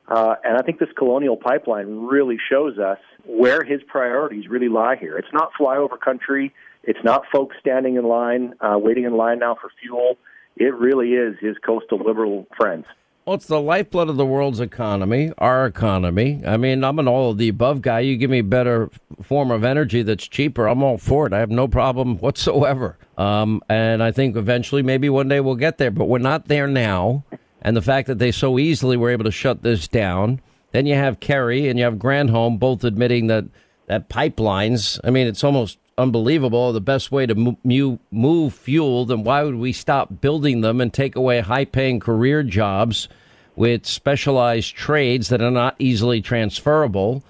Uh, and I think this colonial pipeline really shows us where his priorities really lie here. It's not flyover country. It's not folks standing in line, uh, waiting in line now for fuel. It really is his coastal liberal friends. Well, it's the lifeblood of the world's economy, our economy. I mean, I'm an all of the above guy. You give me a better form of energy that's cheaper, I'm all for it. I have no problem whatsoever. Um, and I think eventually, maybe one day we'll get there, but we're not there now. And the fact that they so easily were able to shut this down. Then you have Kerry and you have Granholm both admitting that that pipelines. I mean, it's almost unbelievable. The best way to move, move fuel, then why would we stop building them and take away high paying career jobs with specialized trades that are not easily transferable?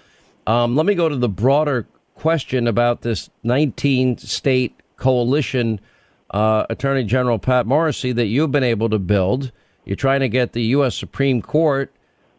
Um, let me go to the broader question about this 19 state coalition, uh, Attorney General Pat Morrisey, that you've been able to build. You're trying to get the U.S. Supreme Court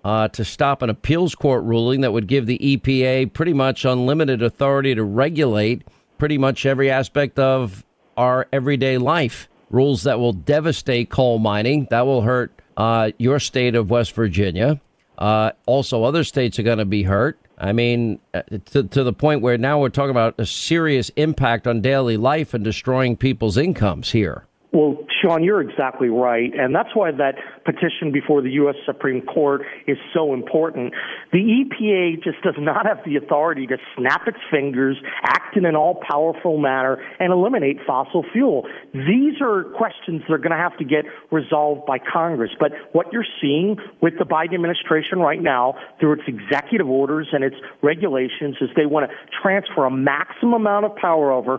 uh, to stop an appeals court ruling that would give the EPA pretty much unlimited authority to regulate pretty much every aspect of our everyday life. Rules that will devastate coal mining, that will hurt uh, your state of West Virginia. Uh, also, other states are going to be hurt. I mean, uh, to, to the point where now we're talking about a serious impact on daily life and destroying people's incomes here. Well, Sean, you're exactly right. And that's why that petition before the U.S. Supreme Court is so important. The EPA just does not have the authority to snap its fingers, act in an all powerful manner, and eliminate fossil fuel. These are questions that are going to have to get resolved by Congress. But what you're seeing with the Biden administration right now, through its executive orders and its regulations, is they want to transfer a maximum amount of power over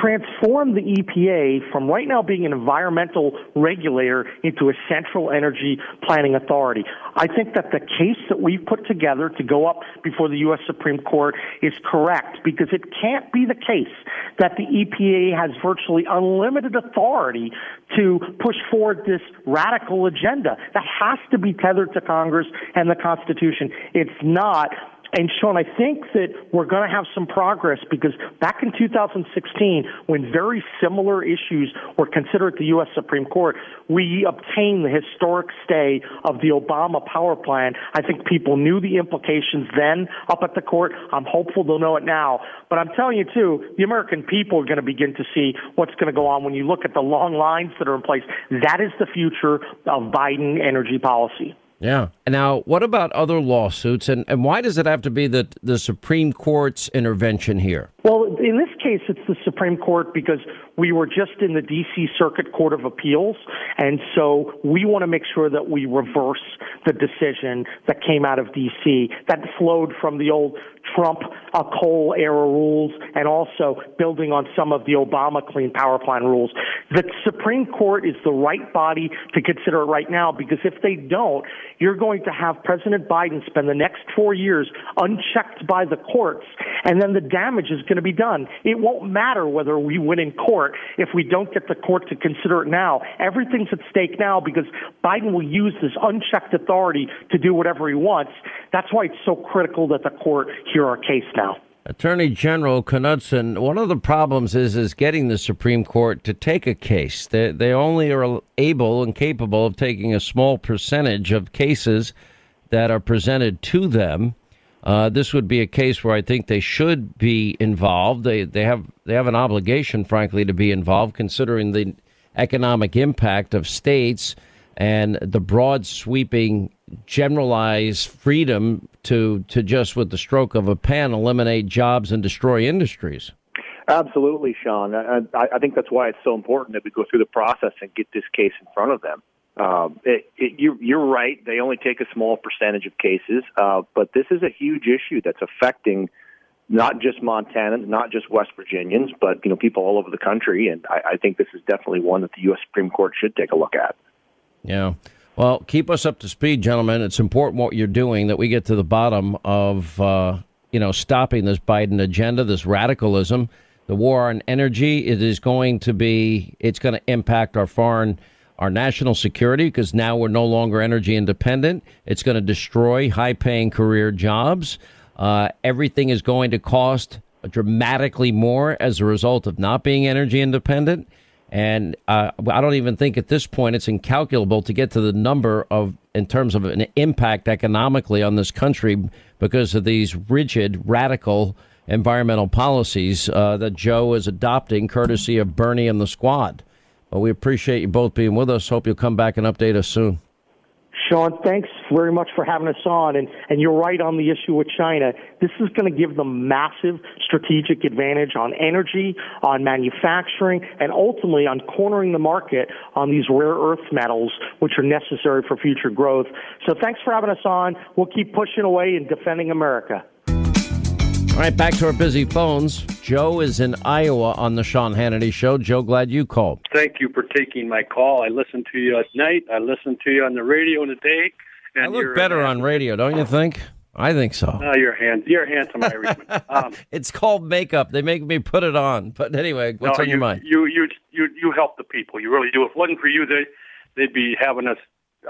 transform the EPA from right now being an environmental regulator into a central energy planning authority. I think that the case that we've put together to go up before the U.S. Supreme Court is correct because it can't be the case that the EPA has virtually unlimited authority to push forward this radical agenda. That has to be tethered to Congress and the Constitution. It's not. And Sean, I think that we're going to have some progress because back in 2016, when very similar issues were considered at the U.S. Supreme Court, we obtained the historic stay of the Obama power plan. I think people knew the implications then up at the court. I'm hopeful they'll know it now. But I'm telling you, too, the American people are going to begin to see what's going to go on when you look at the long lines that are in place. That is the future of Biden energy policy. Yeah. Now, what about other lawsuits, and, and why does it have to be the the Supreme Court's intervention here? Well, in this case, it's the Supreme Court because we were just in the D.C. Circuit Court of Appeals, and so we want to make sure that we reverse the decision that came out of D.C. that flowed from the old Trump uh, coal era rules and also building on some of the Obama Clean Power Plan rules. The Supreme Court is the right body to consider it right now because if they don't, you're going to have President Biden spend the next four years unchecked by the courts, and then the damage is going to be done. It won't matter whether we win in court if we don't get the court to consider it now. Everything's at stake now because Biden will use this unchecked authority to do whatever he wants. That's why it's so critical that the court hear our case now. Attorney General Knudsen, one of the problems is is getting the Supreme Court to take a case. They they only are able and capable of taking a small percentage of cases that are presented to them. Uh, this would be a case where I think they should be involved. They they have they have an obligation, frankly, to be involved, considering the economic impact of states and the broad sweeping generalized freedom to to just with the stroke of a pen eliminate jobs and destroy industries. Absolutely, Sean. I, I think that's why it's so important that we go through the process and get this case in front of them. Um, it, it, you're, you're right; they only take a small percentage of cases, uh, but this is a huge issue that's affecting not just Montanans, not just West Virginians, but you know people all over the country. And I, I think this is definitely one that the U.S. Supreme Court should take a look at. Yeah. Well, keep us up to speed, gentlemen. It's important what you're doing that we get to the bottom of, uh, you know, stopping this Biden agenda, this radicalism, the war on energy. It is going to be, it's going to impact our foreign, our national security because now we're no longer energy independent. It's going to destroy high paying career jobs. Uh, everything is going to cost dramatically more as a result of not being energy independent. And uh, I don't even think at this point it's incalculable to get to the number of, in terms of an impact economically on this country because of these rigid, radical environmental policies uh, that Joe is adopting, courtesy of Bernie and the squad. But we appreciate you both being with us. Hope you'll come back and update us soon. Sean, thanks very much for having us on. And, and you're right on the issue with China. This is going to give them massive strategic advantage on energy, on manufacturing, and ultimately on cornering the market on these rare earth metals, which are necessary for future growth. So thanks for having us on. We'll keep pushing away and defending America. All right, back to our busy phones. Joe is in Iowa on the Sean Hannity Show. Joe, glad you called. Thank you for taking my call. I listen to you at night. I listen to you on the radio in the day. And I look better on radio, don't you think? I think so. Oh, you're hand, you're handsome Irishman. Um, it's called makeup. They make me put it on. But anyway, what's no, on you, your mind? You you you you help the people. You really do. If it wasn't for you, they they'd be having us.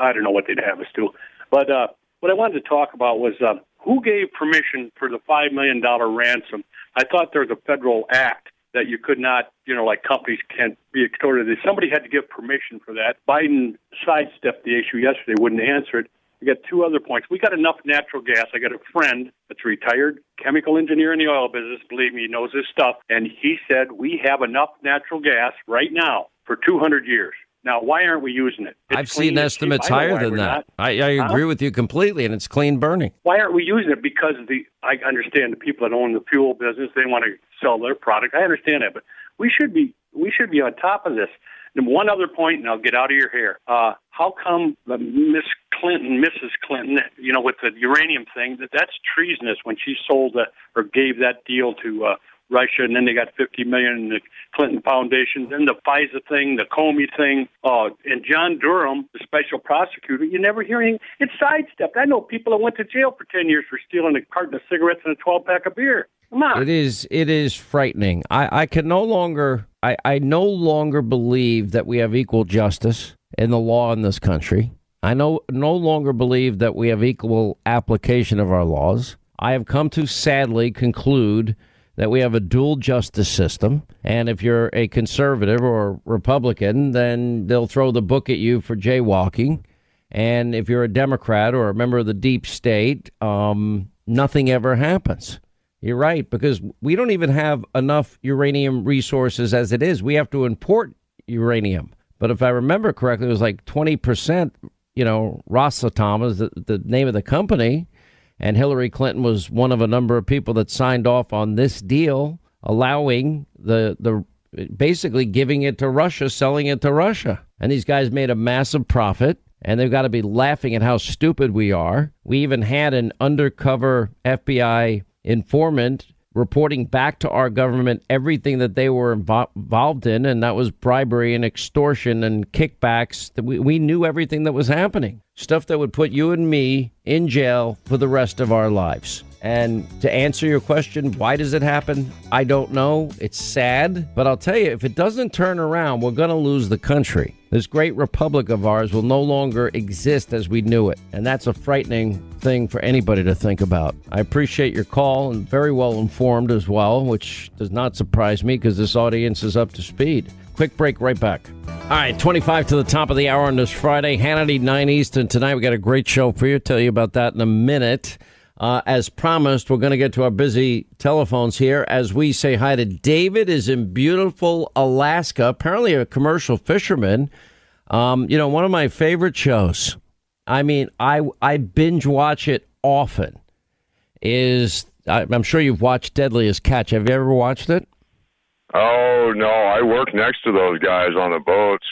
I don't know what they'd have us do. But uh, what I wanted to talk about was uh, who gave permission for the $5 million ransom? I thought there was a federal act that you could not, you know, like companies can't be extorted. Somebody had to give permission for that. Biden sidestepped the issue yesterday, wouldn't answer it. I got two other points. We got enough natural gas. I got a friend that's a retired chemical engineer in the oil business. Believe me, he knows his stuff. And he said we have enough natural gas right now for 200 years. Now, why aren't we using it? It's I've seen estimates cheap. I know higher than that. I, I Huh? agree with you completely, and it's clean burning. Why aren't we using it? Because the I understand the people that own the fuel business they want to sell their product. I understand that, but we should be we should be on top of this. And one other point, and I'll get out of your hair. Uh, how come the Miss Clinton, Mrs. Clinton, you know, with the uranium thing, that that's treasonous when she sold the, or gave that deal to uh, Russia, and then they got 50 million in the Clinton Foundation, then the FISA thing, the Comey thing, uh, and John Durham, the special prosecutor. You never hear anything. It's sidestepped. I know people that went to jail for 10 years for stealing a carton of cigarettes and a 12 pack of beer. Come on. It is it is frightening. I, I can no longer I, I no longer believe that we have equal justice in the law in this country. I no no longer believe that we have equal application of our laws. I have come to sadly conclude that we have a dual justice system. And if you're a conservative or Republican, then they'll throw the book at you for jaywalking. And if you're a Democrat or a member of the deep state, um, nothing ever happens. You're right, because we don't even have enough uranium resources as it is. We have to import uranium. But if I remember correctly, it was like 20%, you know, Rosatom is the, the name of the company. And Hillary Clinton was one of a number of people that signed off on this deal, allowing the the basically giving it to Russia, selling it to Russia. And these guys made a massive profit, and they've got to be laughing at how stupid we are. We even had an undercover FBI informant reporting back to our government everything that they were involved in, and that was bribery and extortion and kickbacks. We, we knew everything that was happening. Stuff that would put you and me in jail for the rest of our lives. And to answer your question, why does it happen? I don't know. It's sad. But I'll tell you, if it doesn't turn around, we're going to lose the country. This great republic of ours will no longer exist as we knew it. And that's a frightening thing for anybody to think about. I appreciate your call and very well informed as well, which does not surprise me because this audience is up to speed. Quick break, right back. All right, 25 to the top of the hour on this Friday, Hannity 9 Eastern. Tonight, we got a great show for you. Tell you about that in a minute. Uh, as promised, we're going to get to our busy telephones here as we say hi to David. Is in beautiful Alaska. Apparently, a commercial fisherman. Um, you know, one of my favorite shows. I mean, I I binge watch it often. Is I, I'm sure you've watched Deadliest Catch. Have you ever watched it? Oh no, I work next to those guys on the boats.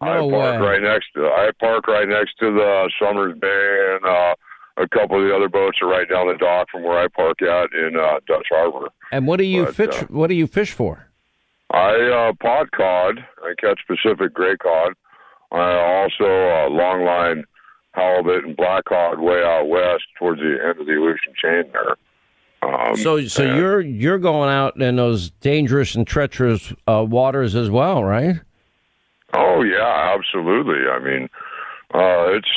I park way. right next to I park right next to the Summers Bay and uh a couple of the other boats are right down the dock from where I park at in uh Dutch Harbor. And what do you But, fish? uh, what do you fish for? I uh pot cod, I catch Pacific gray cod. I also uh longline halibut and black cod way out west towards the end of the Aleutian chain there. Um, so, so and- you're you're going out in those dangerous and treacherous uh, waters as well, right? Oh yeah, absolutely. I mean, uh, it's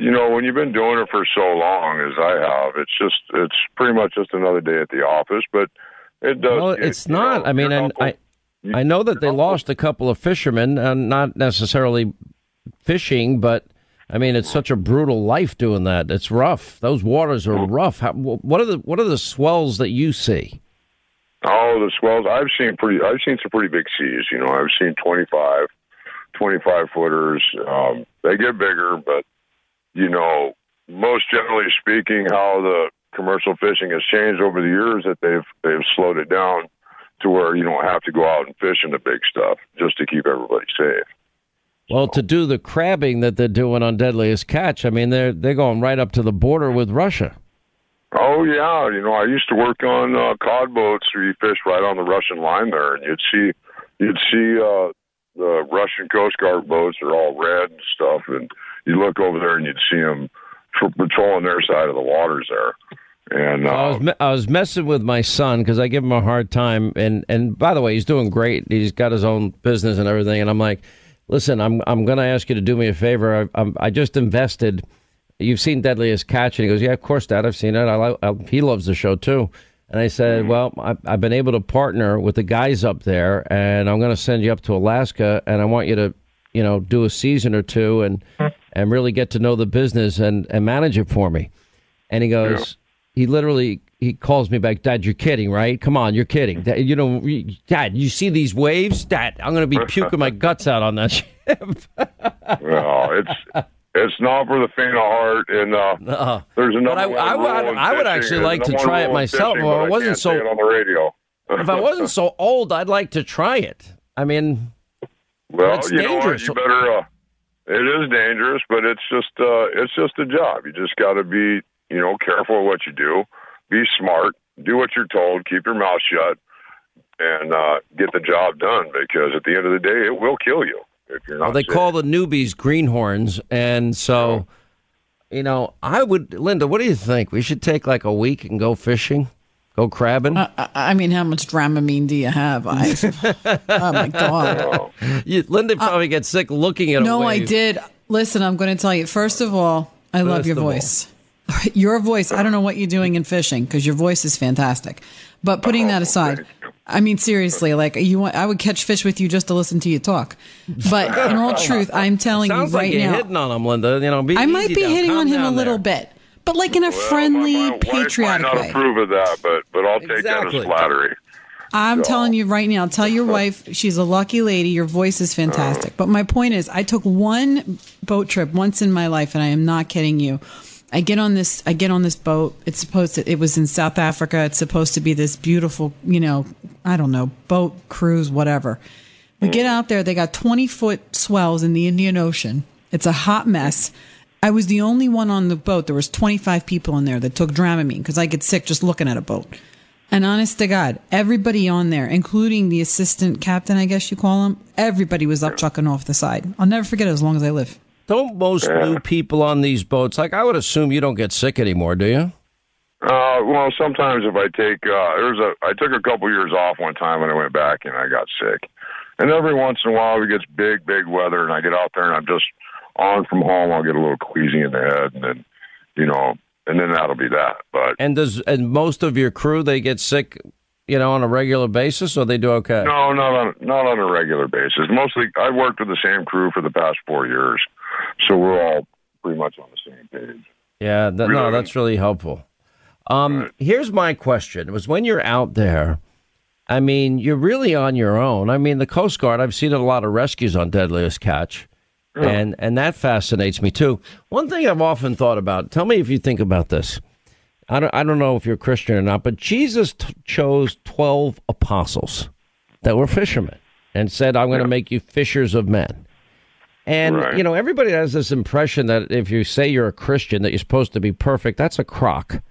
you know when you've been doing it for so long as I have, it's just it's pretty much just another day at the office. But it does. Well, it's not. know, I mean, you're and humble. I I know that they lost a couple of fishermen, and not necessarily fishing, but I mean, it's such a brutal life doing that. It's rough. Those waters are rough. How, what are the what are the swells that you see? Oh, the swells. I've seen pretty. I've seen some pretty big seas. You know, I've seen 25, 25 footers. Um, they get bigger, but you know, most generally speaking, how the commercial fishing has changed over the years that they've they've slowed it down to where you don't have to go out and fish in the big stuff just to keep everybody safe. Well, to do the crabbing that they're doing on Deadliest Catch, I mean, they're they're going right up to the border with Russia. Oh yeah, you know I used to work on uh, cod boats where you fish right on the Russian line there, and you'd see you'd see uh, the Russian Coast Guard boats are all red and stuff, and you look over there and you'd see them patrolling their side of the waters there. And uh, I was me- I was messing with my son because I give him a hard time, and and by the way, he's doing great. He's got his own business and everything, and I'm like, listen, I'm I'm going to ask you to do me a favor. I, I'm, I just invested. You've seen Deadliest Catch, and he goes, yeah, of course, Dad, I've seen it. I, like I he loves the show too. And I said, well, I, I've been able to partner with the guys up there, and I'm going to send you up to Alaska, and I want you to, you know, do a season or two and and really get to know the business and and manage it for me. And he goes, he literally he calls me back, Dad, you're kidding, right? Come on, you're kidding. Dad, you know, Dad, you see these waves? Dad, I'm going to be puking my guts out on that ship. well, it's it's not for the faint of heart, and uh, there's another. But I- I would- I would actually like to try it myself, or it wasn't so- on the radio. if I wasn't so old, I'd like to try it. I mean, Well, It's you know what? dangerous. You better. Uh, it is dangerous, but it's just uh, it's just a job. You just got to be you know careful of what you do. Be smart. Do what you're told. Keep your mouth shut, and uh, get the job done. Because at the end of the day, it will kill you if you're not. well, they safe. call the newbies greenhorns, and so, you know, I would, Linda. What do you think? We should take like a week and go fishing, go crabbing. I, I mean, how much Dramamine do you have? I, oh my god! You, Linda uh, probably gets sick looking at. No, I did. Listen, I'm going to tell you. First of all, I love your of all. voice. Your voice. I don't know what you're doing in fishing because your voice is fantastic. But putting that aside, I mean seriously, like you, want, I would catch fish with you just to listen to you talk. But in all truth, I'm telling you right like you're now, hitting on him, Linda. You know, be I might be hitting Calm on him a little there. bit, but like in a friendly, Wife might patriotic not way. approve of that, but but I'll take Exactly. that as flattery. I'm telling you right now, tell your wife she's a lucky lady. Your voice is fantastic. Uh. But my point is, I took one boat trip once in my life, and I am not kidding you. I get on this, I get on this boat. It's supposed to, it was in South Africa. It's supposed to be this beautiful, you know, I don't know, boat cruise, whatever. We get mm. out there. They got 20 foot swells in the Indian Ocean. It's a hot mess. I was the only one on the boat. There was 25 people in there that took Dramamine because I get sick just looking at a boat. And honest to God, everybody on there, including the assistant captain, I guess you call him, everybody was up chucking off the side. I'll never forget it as long as I live. Don't most new people on these boats, like I would assume you don't get sick anymore, do you? Uh, well, sometimes if I take uh, there's a I took a couple years off one time when I went back and I got sick, and every once in a while it gets big big weather and I get out there and I'm just on from home. I'll get a little queasy in the head and then you know and then that'll be that. But And does and most of your crew they get sick, you know, on a regular basis, or they do okay? no, not on not on a regular basis. Mostly I worked with the same crew for the past four years, so we're all pretty much on the same page. Yeah, that, no, that's really helpful. Um, here's my question: It was when you're out there. I mean, you're really on your own. I mean, the Coast Guard. I've seen a lot of rescues on Deadliest Catch, and and that fascinates me too. One thing I've often thought about. Tell me if you think about this. I don't. I don't know if you're Christian or not, but Jesus t- chose twelve apostles that were fishermen and said, "I'm going to make you fishers of men." And Right. you know, everybody has this impression that if you say you're a Christian, that you're supposed to be perfect. That's a crock.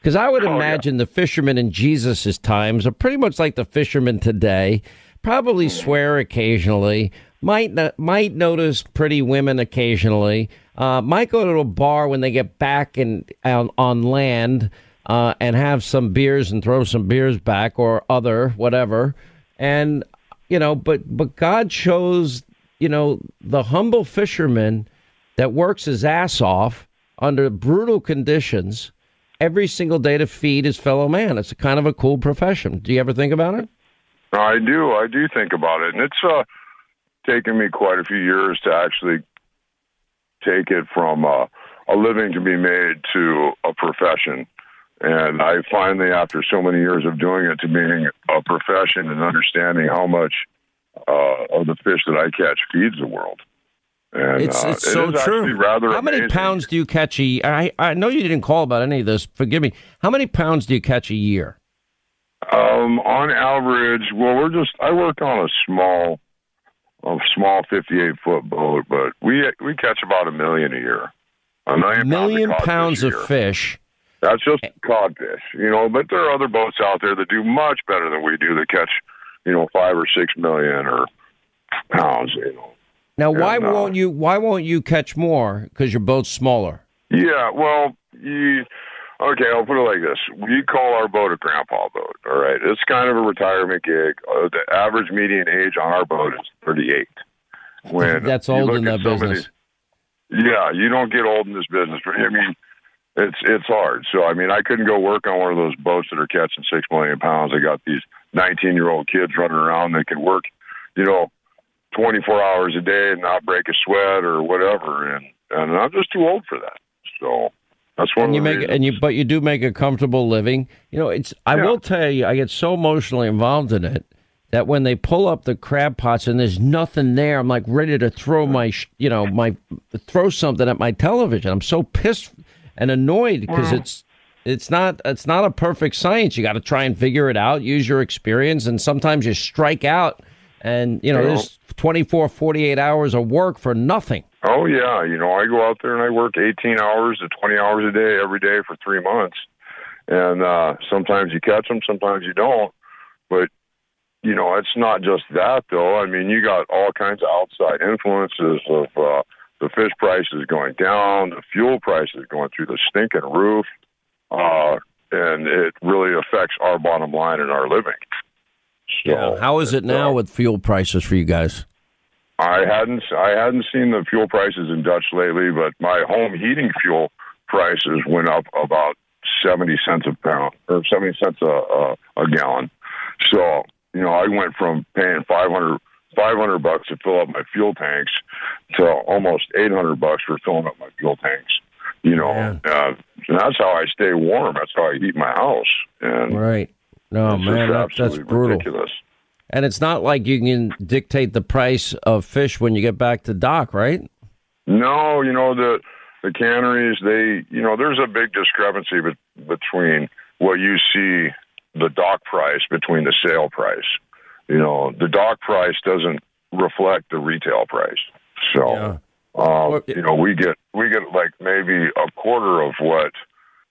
Because I would oh, imagine the fishermen in Jesus' times are pretty much like the fishermen today. Probably mm-hmm. swear occasionally. Might might notice pretty women occasionally. Uh, might go to a bar when they get back and on, on land uh, and have some beers and throw some beers back or other whatever. And you know, but but God chose you know the humble fisherman that works his ass off under brutal conditions every single day to feed his fellow man. It's a kind of a cool profession. Do you ever think about it? I do. I do think about it, and it's uh, taken me quite a few years to actually take it from uh, a living to be made to a profession. And I finally, after so many years of doing it, to being a profession and understanding how much uh, of the fish that I catch feeds the world. And It's uh, it's it so true. rather How many pounds do you catch a? year? I I know you didn't call about any of this. Forgive me. How many pounds do you catch a year? Um, on average, well, we're just I work on a small, a small fifty-eight foot boat, but we we catch about a million a year. A million, Million pounds, pounds of, of a year. fish. That's just codfish, you know. But there are other boats out there that do much better than we do. That catch, you know, five or six million or pounds. You know. Now, why And, uh, won't you? Why won't you catch more? Because your boat's smaller. Yeah, well, you okay? I'll put it like this: we call our boat a grandpa boat. All right, it's kind of a retirement gig. Uh, the average median age on our boat is thirty-eight. When That's old in that business. these- yeah, you don't get old in this business. I mean, it's it's hard. So I mean, I couldn't go work on one of those boats that are catching six million pounds. I got these nineteen-year-old kids running around that can work, you know, twenty-four hours a day and not break a sweat or whatever. And and I'm just too old for that. So that's one and you make reasons. and you but you do make a comfortable living. You know, it's I will tell you, I get so emotionally involved in it that when they pull up the crab pots and there's nothing there, I'm like ready to throw my you know my throw something at my television. I'm so pissed and annoyed because Well- mm. it's it's not it's not a perfect science. You got to try and figure it out, use your experience, and sometimes you strike out. And you know, Yeah. there's 24, 48 hours of work for nothing. Oh yeah, you know, I go out there and I work 18 hours to 20 hours a day every day for 3 months. And uh sometimes you catch them, sometimes you don't. But you know, it's not just that though. I mean, you got all kinds of outside influences of uh the fish prices going down, the fuel prices going through the stinking roof. Uh and it really affects our bottom line and our living. Yeah. How is it now with fuel prices for you guys? I hadn't I hadn't seen the fuel prices in Dutch lately, but my home heating fuel prices went up about seventy cents a pound or seventy cents a a, a gallon. So you know, I went from paying 500, 500 bucks to fill up my fuel tanks to almost eight hundred bucks for filling up my fuel tanks. You know, uh, and that's how I stay warm. That's how I heat my house. And Right. No, man, just that, that's brutal. ridiculous. And it's not like you can dictate the price of fish when you get back to dock, right? No, you know the the canneries. They, you know, there's a big discrepancy be- between what you see the dock price between the sale price. You know, the dock price doesn't reflect the retail price. So, uh, you know, we get we get like maybe a quarter of what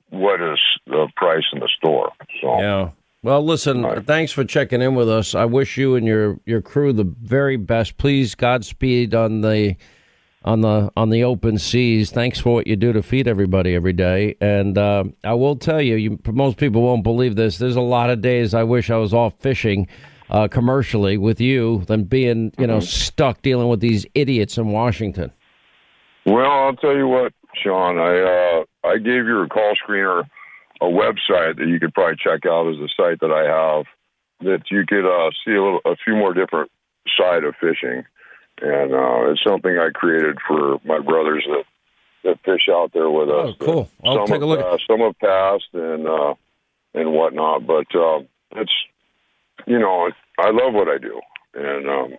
what is the price in the store. So, Yeah. Well, listen, thanks for checking in with us. I wish you and your your crew the very best. Please, Godspeed on the on the on the open seas. Thanks for what you do to feed everybody every day. And uh, I will tell you, you, most people won't believe this. There's a lot of days I wish I was off fishing uh, commercially with you than being you know stuck dealing with these idiots in Washington. Well, I'll tell you what, Sean. I uh, I gave your call screener a website that you could probably check out as a site that I have that you could uh, see a little, a few more different side of fishing, and uh, it's something I created for my brothers that that fish out there with us. Oh, cool. I'll some take a look. passed- some have passed and uh, and whatnot, but uh, it's you know I love what I do, and um,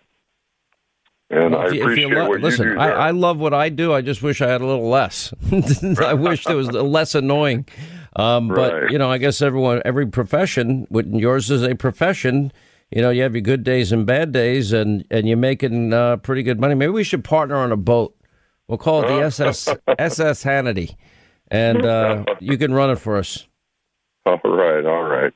and Well, I you- if you appreciate lo- what listen, you do I. I love what I do. I just wish I had a little less. I wish it was less annoying. Um, but you know, I guess everyone, every profession, yours is a profession, you know, you have your good days and bad days, and and you're making uh, pretty good money. Maybe we should partner on a boat. We'll call it the SS SS Hannity, and uh, you can run it for us. All right, all right.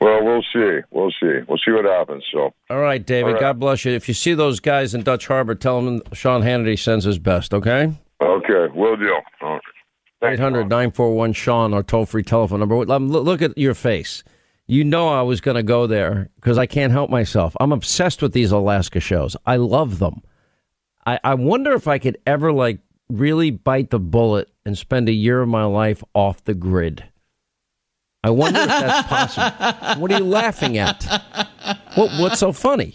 Well, we'll see. We'll see. We'll see what happens. So, All right, David. All right. God bless you. If you see those guys in Dutch Harbor, tell them Sean Hannity sends his best. Okay. okay, we'll do. All right. 800 941 Sean, our toll free telephone number. Um, look look at your face. You know I was going to go there because I can't help myself. I'm obsessed with these Alaska shows. I love them. I, I wonder if I could ever, like, really bite the bullet and spend a year of my life off the grid. I wonder if that's possible. What are you laughing at? What, what's so funny?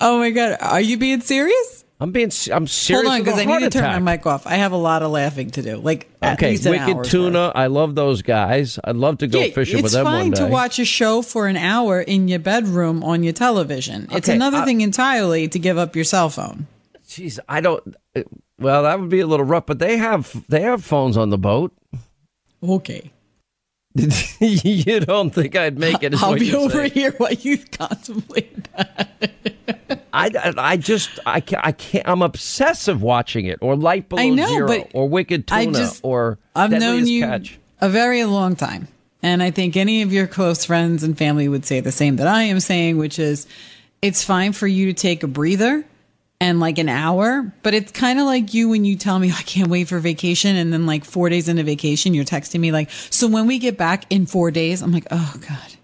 Oh my god, are you being serious? I'm being. I'm serious. Hold on, because I need to turn attack. my mic off. I have a lot of laughing to do. Like Okay, Wicked Tuna. I love those guys. I'd love to go Yeah, fishing with it's them one fine day. to watch a show for an hour in your bedroom on your television. It's another I- thing entirely to give up your cell phone. Jeez, I don't. Uh, well, that would be a little rough, but they have they have phones on the boat. Okay. you don't think I'd make it? I'll be over saying. here while you contemplate that. I, I, I just I can't, I can't I'm obsessive watching it or Life Below I know, Zero or Wicked Tuna just- or I've known you Catch. a very long time. And I think any of your close friends and family would say the same that I am saying, which is it's fine for you to take a breather and like an hour, but it's kind of like you when you tell me I can't wait for vacation. And then like four days into vacation, you're texting me like, so when we get back in four days, I'm like, oh God,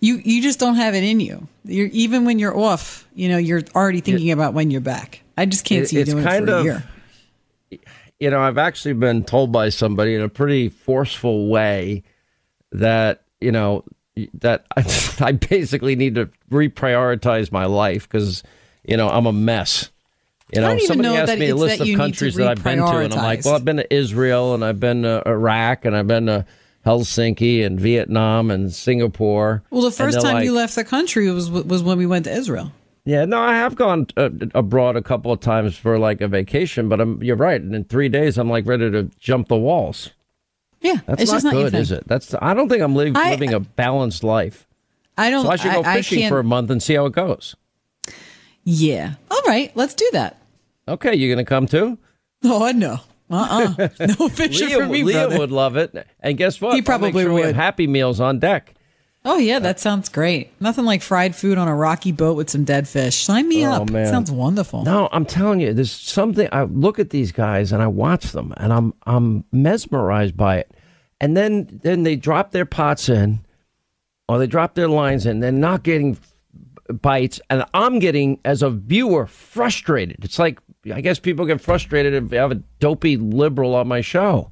you, you just don't have it in you. You're even when you're off, you know, you're already thinking about when you're back. I just can't It- see you it's doing it kind for a of- year. you know, I've actually been told by somebody in a pretty forceful way that, you know, that I, I basically need to reprioritize my life because, you know, I'm a mess. You I know, somebody know asked me a list of you need to countries that I've been to, and I'm like, well, I've been to Israel and I've been to Iraq and I've been to Helsinki and Vietnam and Singapore. Well, the first time you left the country was was when we went to Israel. Yeah, no, I have gone uh, abroad a couple of times for like a vacation, but I'm, you're right. And in three days, I'm like ready to jump the walls. Yeah, That's not not good, is it? That's I don't think I'm li- I- living a balanced life. I don't. So I should go I fishing can't- for a month and see how it goes. Yeah. All right. Let's do that. Okay, You're gonna come too? Oh no. Uh uh No fishing for me, Leah brother. would love it. And guess what? He probably sure we have would. Happy meals on deck. Oh yeah, that sounds great. Nothing like fried food on a rocky boat with some dead fish. Sign me Oh, up. man. Sounds wonderful. No, I'm telling you, there's something. I look at these guys and I watch them, and I'm I'm mesmerized by it. And then then they drop their pots in, or they drop their lines in. They're not getting bites, and I'm getting as a viewer frustrated. It's like I guess people get frustrated if they have a dopey liberal on my show.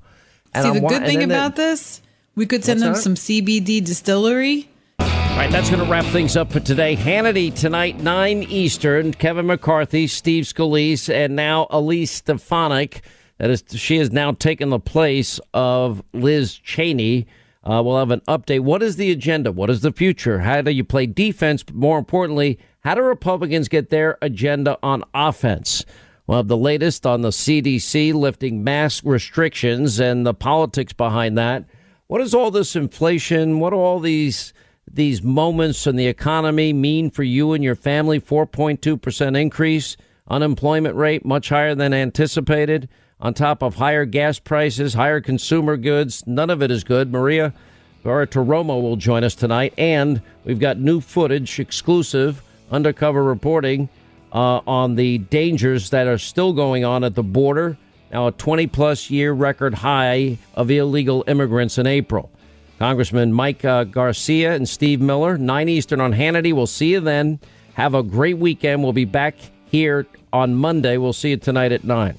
And See, I'm the good thing they- about this, we could send them that? some CBD distillery. All right, that's going to wrap things up for today. Hannity tonight, 9 Eastern. Kevin McCarthy, Steve Scalise, and now Elise Stefanik. That is, she has now taken the place of Liz Cheney. Uh, we'll have an update. What is the agenda? What is the future? How do you play defense? But more importantly, how do Republicans get their agenda on offense? We'll have the latest on the CDC lifting mask restrictions and the politics behind that. What does all this inflation? What do all these these moments in the economy mean for you and your family? Four point two percent increase, unemployment rate much higher than anticipated. On top of higher gas prices, higher consumer goods, none of it is good. Maria Bartiromo will join us tonight, and we've got new footage, exclusive undercover reporting uh, on the dangers that are still going on at the border. Now, a 20 plus year record high of illegal immigrants in April. Congressman Mike uh, Garcia and Steve Miller, 9 Eastern on Hannity. We'll see you then. Have a great weekend. We'll be back here on Monday. We'll see you tonight at 9.